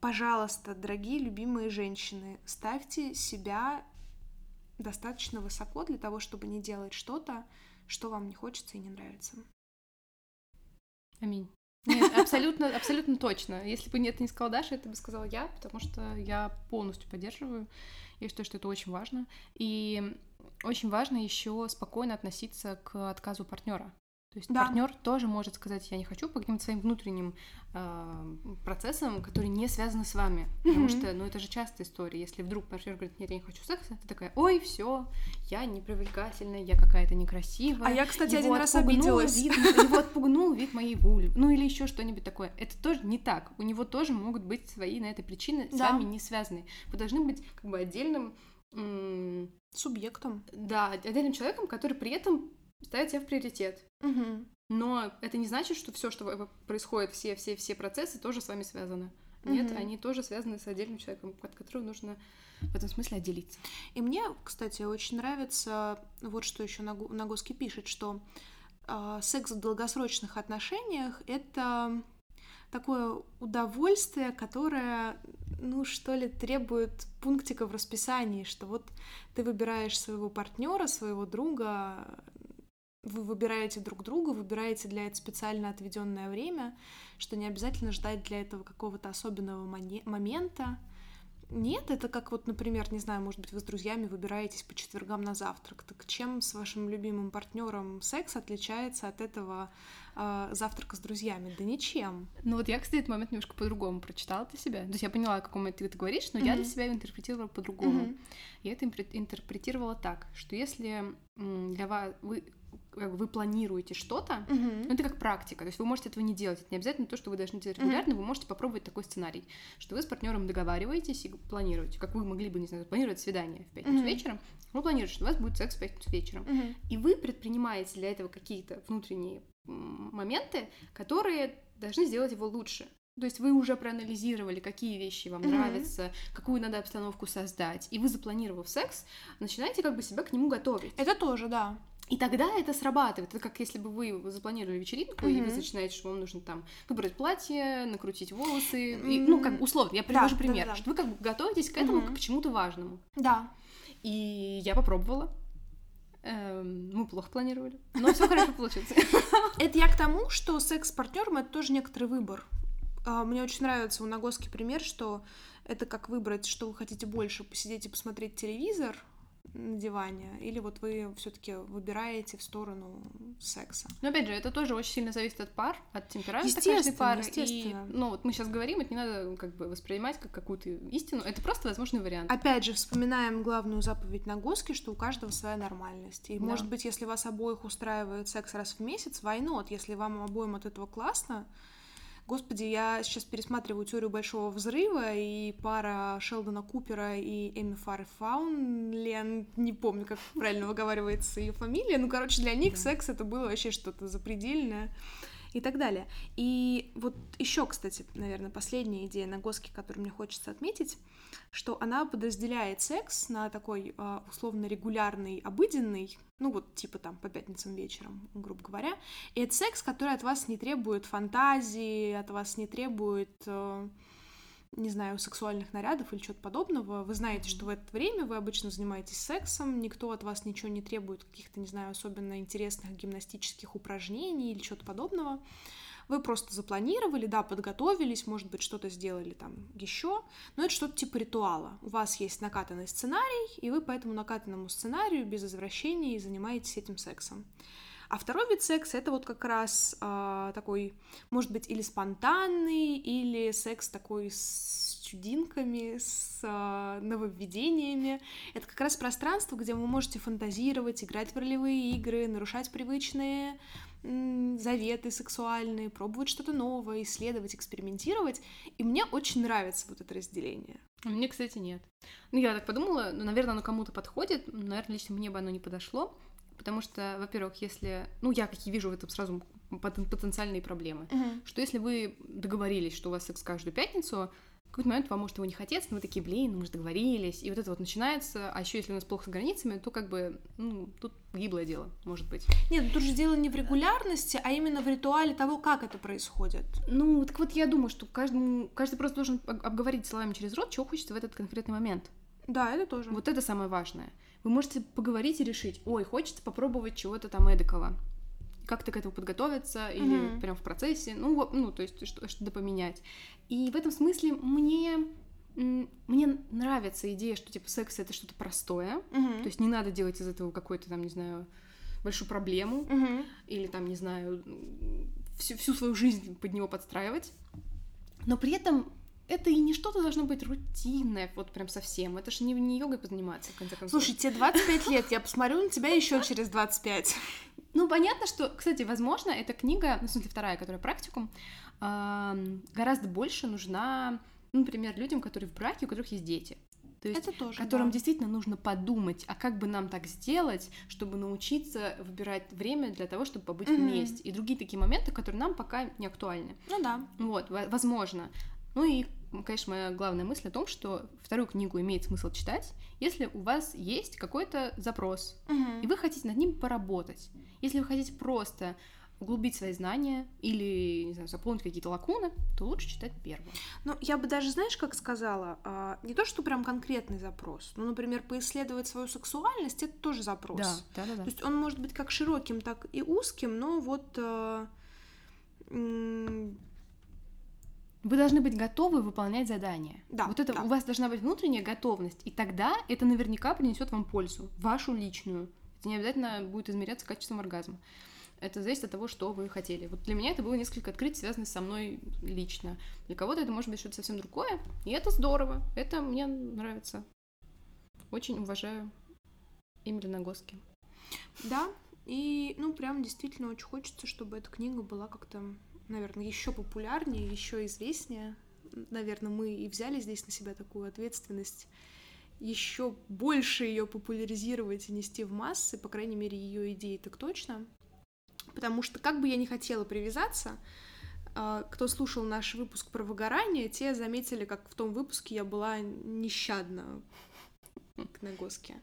Пожалуйста, дорогие любимые женщины, ставьте себя достаточно высоко для того, чтобы не делать что-то, что вам не хочется и не нравится. Аминь. Нет, абсолютно, абсолютно точно. Если бы это не сказала Даша, это бы сказала я, потому что я полностью поддерживаю. Я считаю, что это очень важно. И очень важно еще спокойно относиться к отказу партнера. То есть Да. партнер тоже может сказать, я не хочу по каким-то своим внутренним э, процессам, которые не связаны с вами. Потому Мгм. что, ну, это же частая история. Если вдруг партнер говорит, нет, я не хочу секса, ты такая, ой, все, я непривлекательная, я какая-то некрасивая. А я, кстати, один Его раз отпугнул обиделась. Вид, его отпугнул вид моей вульвы. Ну или еще что-нибудь такое. Это тоже не так. У него тоже могут быть свои на это причины, с Да. вами не связанные. Вы должны быть как бы отдельным, Субъектом. да, отдельным человеком, который при этом ставит себя в приоритет. Мгм. Но это не значит, что все, что происходит, все, все, все процессы тоже с вами связаны. Нет, Мгм. они тоже связаны с отдельным человеком, от которого нужно в этом смысле отделиться. И мне, кстати, очень нравится вот что еще Нагоски пишет, что а, секс в долгосрочных отношениях это такое удовольствие, которое, ну, что ли, требует пунктика в расписании, что вот ты выбираешь своего партнера, своего друга, вы выбираете друг друга, выбираете для этого специально отведенное время, что не обязательно ждать для этого какого-то особенного момента. нет, это как вот, например, не знаю, может быть, вы с друзьями выбираетесь по четвергам на завтрак. Так чем с вашим любимым партнером секс отличается от этого э, завтрака с друзьями? Да ничем. Ну вот я, кстати, этот момент немножко по-другому прочитала для себя. То есть я поняла, о каком ты, ты говоришь, но mm-hmm. я для себя его интерпретировала по-другому. Mm-hmm. Я это интерпретировала так, что если для вас вы вы планируете что-то, uh-huh. ну, это как практика, то есть вы можете этого не делать, это не обязательно то, что вы должны делать регулярно, uh-huh. вы можете попробовать такой сценарий, что вы с партнером договариваетесь и планируете, как вы могли бы, не знаю, планировать свидание в пятницу uh-huh. вечером, вы планируете, что у вас будет секс в пятницу вечером, uh-huh. и вы предпринимаете для этого какие-то внутренние моменты, которые должны сделать его лучше. То есть вы уже проанализировали, какие вещи вам mm-hmm. нравятся, какую надо обстановку создать, и вы, запланировав секс, начинаете как бы себя к нему готовить. Это тоже, да. И тогда это срабатывает. Это как если бы вы запланировали вечеринку, mm-hmm. и вы начинаете, что вам нужно там выбрать платье, накрутить волосы. Mm-hmm. И, ну, как условно, я привожу да, пример, да, да. что вы как бы готовитесь к этому, mm-hmm. к чему-то важному. Да. И я попробовала. Эм, мы плохо планировали, но все хорошо получилось. (laughs) Это я к тому, что секс с партнером это тоже некоторый выбор. А, мне очень нравится у Нагоски пример, что это как выбрать, что вы хотите больше, посидеть и посмотреть телевизор, на диване, или вот вы все-таки выбираете в сторону секса. Но опять же, это тоже очень сильно зависит от пар, от темперамента каждой пары. Естественно. И, ну вот мы сейчас говорим, это не надо как бы воспринимать как какую-то истину, это просто возможный вариант. Опять же, вспоминаем главную заповедь на Госке, что у каждого своя нормальность. И да. может быть, если вас обоих устраивает секс раз в месяц, not? Если вам обоим от этого классно, Господи, я сейчас пересматриваю теорию большого взрыва, и пара Шелдона Купера и Эми Фары Фаунленд, не помню, как правильно выговаривается ее фамилия, ну, короче, для них да. секс это было вообще что-то запредельное и так далее. И вот еще, кстати, наверное, последняя идея на Госке, которую мне хочется отметить, что она подразделяет секс на такой а, условно регулярный, обыденный, ну вот типа там по пятницам вечером, грубо говоря, и это секс, который от вас не требует фантазии, от вас не требует э, не знаю, сексуальных нарядов или чего-то подобного. Вы знаете, что в это время вы обычно занимаетесь сексом, никто от вас ничего не требует, каких-то, не знаю, особенно интересных гимнастических упражнений или чего-то подобного. Вы просто запланировали, да, подготовились, может быть, что-то сделали там еще, но это что-то типа ритуала. У вас есть накатанный сценарий, и вы по этому накатанному сценарию без извращений занимаетесь этим сексом. А второй вид секса это вот как раз э, такой, может быть, или спонтанный, или секс такой с чудинками, с э, нововведениями. Это как раз пространство, где вы можете фантазировать, играть в ролевые игры, нарушать привычные заветы сексуальные, пробовать что-то новое, исследовать, экспериментировать. И мне очень нравится вот это разделение. Мне, кстати, нет. Ну, я так подумала, ну, наверное, оно кому-то подходит, наверное, лично мне бы оно не подошло, потому что, во-первых, если... Ну, я какие вижу в этом сразу потенциальные проблемы, uh-huh. что если вы договорились, что у вас секс каждую пятницу, какой-то момент вам может его не хотеться, но вы такие, блин, мы же договорились, и вот это вот начинается, а еще если у нас плохо с границами, то как бы, ну, тут гиблое дело, может быть. Нет, тут же дело не в регулярности, а именно в ритуале того, как это происходит. Ну, так вот я думаю, что каждому, каждый просто должен обговорить словами через рот, чего хочется в этот конкретный момент. Да, это тоже. Вот это самое важное. Вы можете поговорить и решить, ой, хочется попробовать чего-то там эдакого как-то к этому подготовиться или mm-hmm. прям в процессе, ну, ну, то есть что-то поменять. И в этом смысле мне мне нравится идея, что типа секс это что-то простое, mm-hmm. то есть не надо делать из этого какой-то там, не знаю, большую проблему mm-hmm. или там, не знаю, всю, всю свою жизнь под него подстраивать. Но при этом это и не что-то должно быть рутинное, вот прям совсем. Это же не, не йогой позаниматься, в конце концов. Слушай, тебе 25 лет, я посмотрю на тебя еще через 25. Ну, понятно, что, кстати, возможно, эта книга, ну, в смысле, вторая, которая практикум, гораздо больше нужна, ну, например, людям, которые в браке, у которых есть дети. То есть, это тоже, которым да. действительно нужно подумать, а как бы нам так сделать, чтобы научиться выбирать время для того, чтобы побыть mm-hmm. вместе. И другие такие моменты, которые нам пока не актуальны. Ну да. Вот, возможно. Ну и, конечно, моя главная мысль о том, что вторую книгу имеет смысл читать, если у вас есть какой-то запрос, угу. и вы хотите над ним поработать. Если вы хотите просто углубить свои знания или, не знаю, заполнить какие-то лакуны, то лучше читать первую. Ну, я бы даже, знаешь, как сказала, а, не то, что прям конкретный запрос, ну, например, поисследовать свою сексуальность, это тоже запрос. Да, да, да. да. То есть он может быть как широким, так и узким, но вот... Вы должны быть готовы выполнять задания. Да, Вот это да. у вас должна быть внутренняя готовность, и тогда это наверняка принесет вам пользу, вашу личную. Это не обязательно будет измеряться качеством оргазма. Это зависит от того, что вы хотели. Вот для меня это было несколько открытий, связанных со мной лично. Для кого-то это может быть что-то совсем другое, и это здорово. Это мне нравится. Очень уважаю Эмили Нагоски. Да, и, ну, прям действительно очень хочется, чтобы эта книга была как-то, наверное, еще популярнее, еще известнее. Наверное, мы и взяли здесь на себя такую ответственность еще больше ее популяризировать и нести в массы, по крайней мере, ее идеи так точно. Потому что, как бы я не хотела привязаться, а, кто слушал наш выпуск про выгорание, те заметили, как в том выпуске я была нещадна (laughs) к Нагоске.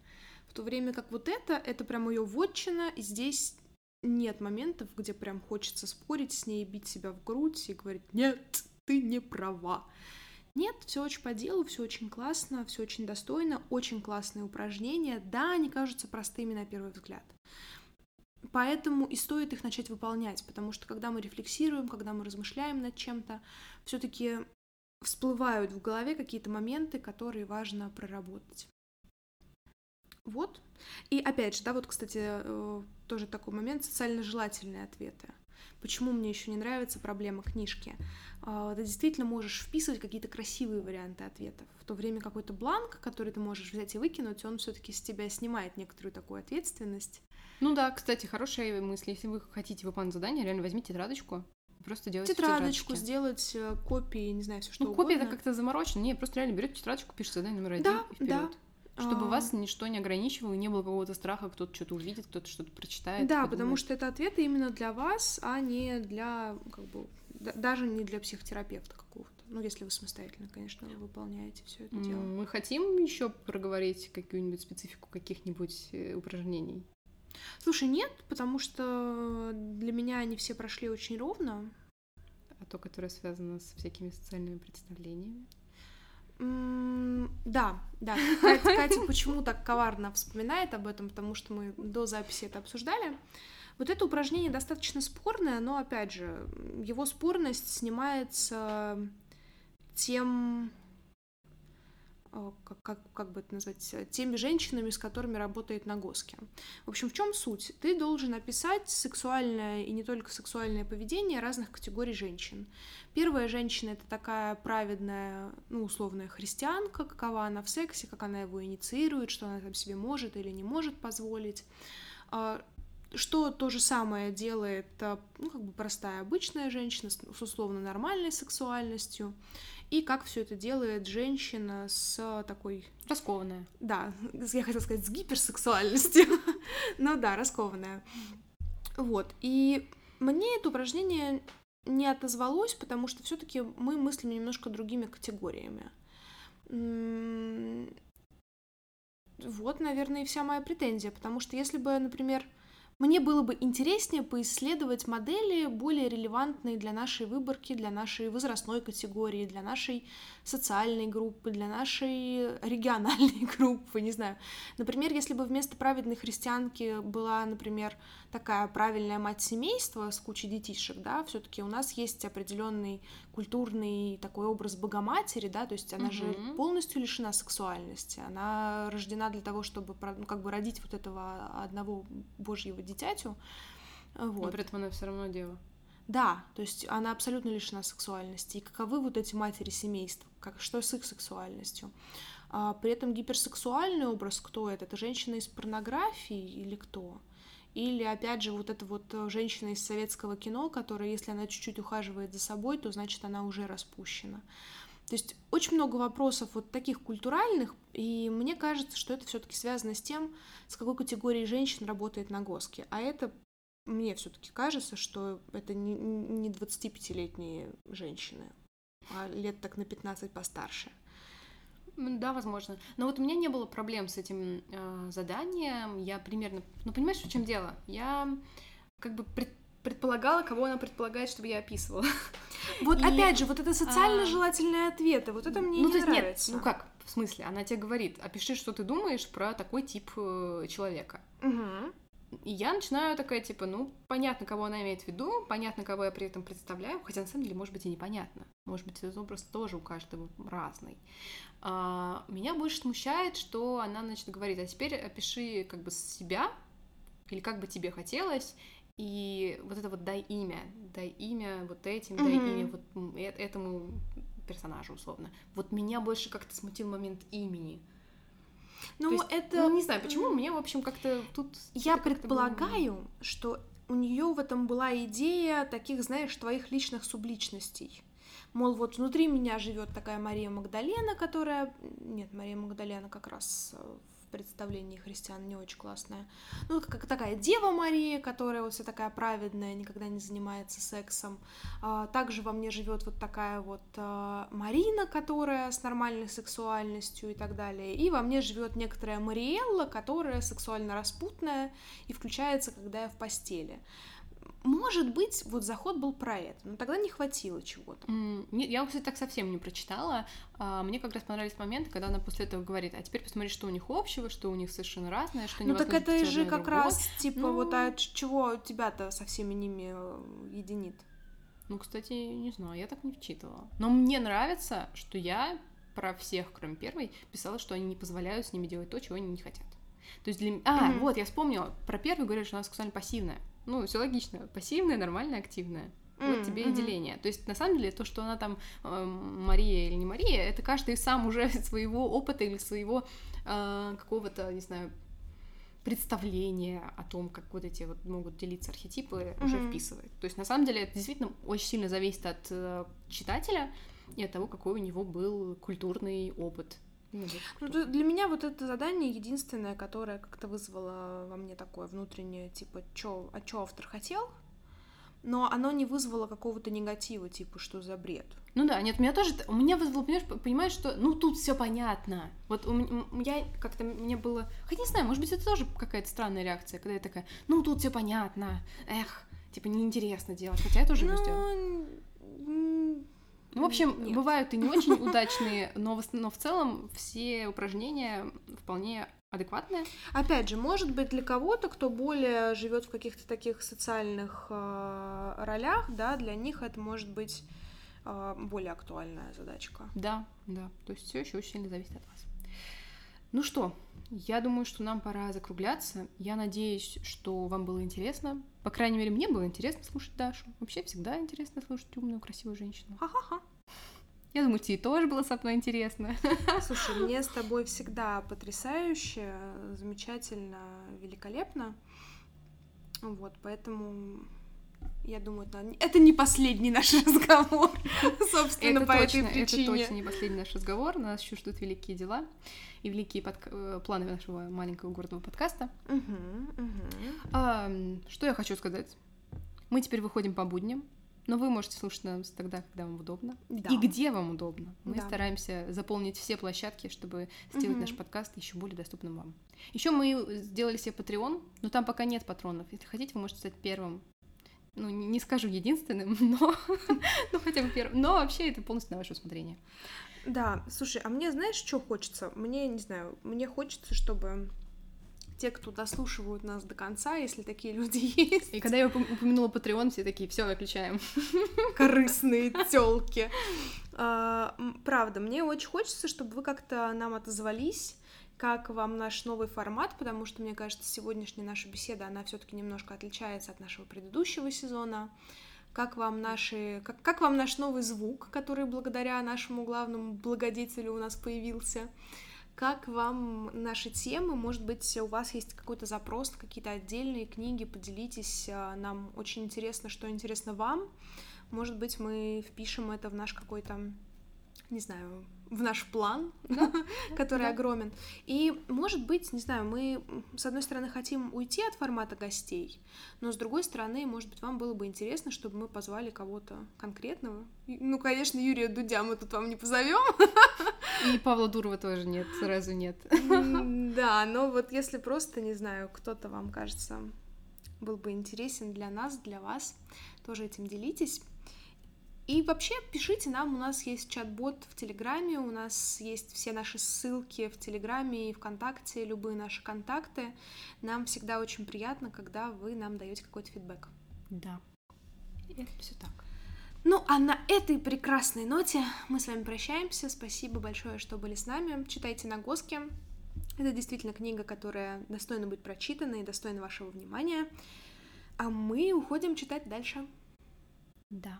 В то время как вот это, это прям ее вотчина, и здесь нет моментов, где прям хочется спорить с ней, бить себя в грудь и говорить «нет, ты не права». Нет, все очень по делу, все очень классно, все очень достойно, очень классные упражнения. Да, они кажутся простыми на первый взгляд. Поэтому и стоит их начать выполнять, потому что когда мы рефлексируем, когда мы размышляем над чем-то, все-таки всплывают в голове какие-то моменты, которые важно проработать. Вот. И опять же, да, вот, кстати, э, тоже такой момент социально желательные ответы. Почему мне еще не нравится проблема книжки? А, Ты действительно можешь вписывать какие-то красивые варианты ответов, в то время какой-то бланк, который ты можешь взять и выкинуть, он все-таки с тебя снимает некоторую такую ответственность. Ну да, кстати, хорошая мысль. Если вы хотите выполнить задание, реально возьмите тетрадочку. Просто делайте в Тетрадочку сделать, э, копии, не знаю, все что Ну, копия это угодно. как-то заморочено. Не, просто реально берете тетрадочку, пишете задание номер один Да, и да. Чтобы А, вас ничто не ограничивало, не было какого-то страха, кто-то что-то увидит, кто-то что-то прочитает. Да, подумает. потому что это ответы именно для вас, а не для, как бы, да- даже не для психотерапевта какого-то. Ну, если вы самостоятельно, конечно, выполняете все это дело. Мы хотим еще проговорить какую-нибудь специфику каких-нибудь э, упражнений. Слушай, нет, потому что для меня они все прошли очень ровно. А то, которое связано с всякими социальными представлениями. Да, да. Катя, почему так коварно вспоминает об этом, потому что мы до записи это обсуждали. Вот это упражнение достаточно спорное, но, опять же, его спорность снимается тем, как, как, как бы это назвать, э, теми женщинами, с которыми работает Нагоски. В общем, в чем суть? Ты должен описать сексуальное и не только сексуальное поведение разных категорий женщин. Первая женщина это такая праведная, ну, условная христианка, какова она в сексе, как она его инициирует, что она там себе может или не может позволить. А, Что то же самое делает, а, ну, как бы простая обычная женщина с условно нормальной сексуальностью, и как все это делает женщина с такой Раскованная. да, я хотела сказать, с гиперсексуальностью. (laughs) ну да, раскованная. Вот. И мне это упражнение не отозвалось, потому что все-таки мы мыслим немножко другими категориями. Вот, наверное, и вся моя претензия, потому что если бы, например, мне было бы интереснее поисследовать модели, более релевантные для нашей выборки, для нашей возрастной категории, для нашей социальной группы, для нашей региональной (laughs) группы, не знаю. Например, если бы вместо праведной христианки была, например, такая правильная мать семейства с кучей детишек, да, все-таки у нас есть определенный культурный такой образ Богоматери, да, то есть она же Мгм. полностью лишена сексуальности, она рождена для того, чтобы ну, как бы родить вот этого одного божьего дитятю, Но вот. при этом она все равно дева. Да, то есть она абсолютно лишена сексуальности. И каковы вот эти матери семейств? Как, что с их сексуальностью? А, при этом гиперсексуальный образ кто это? Это женщина из порнографии или кто? Или, опять же, вот эта вот э, женщина из советского кино, которая, если она чуть-чуть ухаживает за собой, то значит она уже распущена. То есть очень много вопросов вот таких культуральных, и мне кажется, что это все-таки связано с тем, с какой категорией женщин работает на ГОСКе. А это мне все-таки кажется, что это не, не 25-летние женщины, а лет так на 15 постарше. Да, возможно. Но вот у меня не было проблем с этим э, заданием. Я примерно... Ну, понимаешь, в чем дело? Я как бы пред- предполагала, кого она предполагает, чтобы я описывала. (laughs) Вот И, опять же, вот это социально а, желательные ответы, вот это мне ну, не то есть нравится. нет, ну как, в смысле, она тебе говорит, опиши, что ты думаешь про такой тип э, человека. Мгм. И я начинаю такая, типа, ну, понятно, кого она имеет в виду, понятно, кого я при этом представляю, хотя на самом деле, может быть, и непонятно. Может быть, этот образ тоже у каждого разный. А, меня больше смущает, что она, значит, говорит, а теперь опиши как бы себя, или как бы тебе хотелось, и вот это вот дай имя, дай имя вот этим, mm-hmm. дай имя вот этому персонажу, условно. Вот меня больше как-то смутил момент имени. Ну, есть, это... Ну, не знаю, почему, мне, в общем, как-то тут... Я предполагаю, было... что у нее в этом была идея таких, знаешь, твоих личных субличностей. Мол, вот внутри меня живет такая Мария Магдалена, которая... Нет, Мария Магдалена как раз э, представлении христиан не очень классная. Ну, как такая Дева Мария, которая вот вся такая праведная, никогда не занимается сексом. А, также во мне живет вот такая вот а, Марина, которая с нормальной сексуальностью и так далее. И во мне живет некоторая Мариэлла, которая сексуально распутная и включается, когда я в постели. Может быть, вот заход был про это, но тогда не хватило чего-то. Mm, нет, я, кстати, так совсем не прочитала. А, мне как раз понравились моменты, когда она после этого говорит, а теперь посмотри, что у них общего, что у них совершенно разное, что Ну так это же как другого. раз, типа, ну... вот а чего тебя-то со всеми ними э, единит? Ну, кстати, не знаю, я так не вчитывала. Но мне нравится, что я про всех, кроме первой, писала, что они не позволяют с ними делать то, чего они не хотят. То есть для... А, mm-hmm. вот, я вспомнила. Про первую говорили, что она сексуально пассивная. Ну, все логично. Пассивная, нормальная, активная. Вот mm, тебе mm-hmm. и деление. То есть, на самом деле, то, что она там э, Мария или не Мария, это каждый сам уже (laughs) своего опыта или своего э, какого-то, не знаю, представления о том, как вот эти вот могут делиться архетипы, mm-hmm. уже вписывает. То есть, на самом деле, это действительно очень сильно зависит от э, читателя и от того, какой у него был культурный опыт. Ну, для меня вот это задание единственное, которое как-то вызвало во мне такое внутреннее, типа, чё, а чё автор хотел? Но оно не вызвало какого-то негатива, типа, что за бред. Ну да, нет, меня тоже, у меня вызвало, понимаешь, понимаешь, что, ну, тут все понятно. Вот у меня, я как-то, мне было, хотя не знаю, может быть, это тоже какая-то странная реакция, когда я такая, ну, тут все понятно, эх, типа, неинтересно делать, хотя я тоже ну, его сделала. Ну, в общем, Нет. бывают и не очень (laughs) удачные, но в, но в целом все упражнения вполне адекватные. Опять же, может быть, для кого-то, кто более живет в каких-то таких социальных э, ролях, да, для них это может быть э, более актуальная задачка. Да, да. То есть все еще очень сильно зависит от вас. Ну что, я думаю, что нам пора закругляться. Я надеюсь, что вам было интересно. По крайней мере, мне было интересно слушать Дашу. Вообще всегда интересно слушать умную, красивую женщину. Ха-ха-ха. Я думаю, тебе тоже было со мной интересно. Слушай, мне с (laughs) тобой всегда потрясающе, замечательно, великолепно. Вот, поэтому я думаю, это не последний наш (laughs) разговор, собственно, это по точно, этой причине. Это точно не последний наш разговор. Нас еще ждут великие дела и великие подка... Э, планы нашего маленького городного подкаста. Угу, угу. А, что я хочу сказать? Мы теперь выходим по будням. Но вы можете слушать нас тогда, когда вам удобно. Да. И где вам удобно. Мы да. стараемся заполнить все площадки, чтобы сделать угу. наш подкаст еще более доступным вам. Еще мы сделали себе Patreon, но там пока нет патронов. Если хотите, вы можете стать первым ну, не скажу единственным, (laughs) но, ну, хотя бы первым. Но вообще это полностью на ваше усмотрение. Да, слушай, а мне знаешь, что хочется? Мне, не знаю, мне хочется, чтобы те, кто дослушивают нас до конца, если такие (laughs) люди есть. И когда я упомянула Patreon, все такие, все, выключаем. (laughs) Корыстные телки. А, правда, мне очень хочется, чтобы вы как-то нам отозвались, как вам наш новый формат, потому что, мне кажется, сегодняшняя наша беседа, она все таки немножко отличается от нашего предыдущего сезона. Как вам, наши, как, как вам наш новый звук, который благодаря нашему главному благодетелю у нас появился? Как вам наши темы? Может быть, у вас есть какой-то запрос какие-то отдельные книги? Поделитесь. А, нам очень интересно, что интересно вам. Может быть, мы впишем это в наш какой-то, не знаю, в наш план, (laughs) да? который да. огромен. И, может быть, не знаю, мы, с одной стороны, хотим уйти от формата гостей, но, с другой стороны, может быть, вам было бы интересно, чтобы мы позвали кого-то конкретного. Ну, конечно, Юрия Дудя мы тут вам не позовем. И Павла Дурова тоже нет, сразу нет. Да, но вот если просто, не знаю, кто-то вам кажется был бы интересен для нас, для вас, тоже этим делитесь. И вообще пишите нам, у нас есть чат-бот в Телеграме, у нас есть все наши ссылки в Телеграме и ВКонтакте, любые наши контакты. Нам всегда очень приятно, когда вы нам даете какой-то фидбэк. Да. Это все так. Ну, а на этой прекрасной ноте мы с вами прощаемся. Спасибо большое, что были с нами. Читайте на Госке. Это действительно книга, которая достойна быть прочитана и достойна вашего внимания. А мы уходим читать дальше. Да.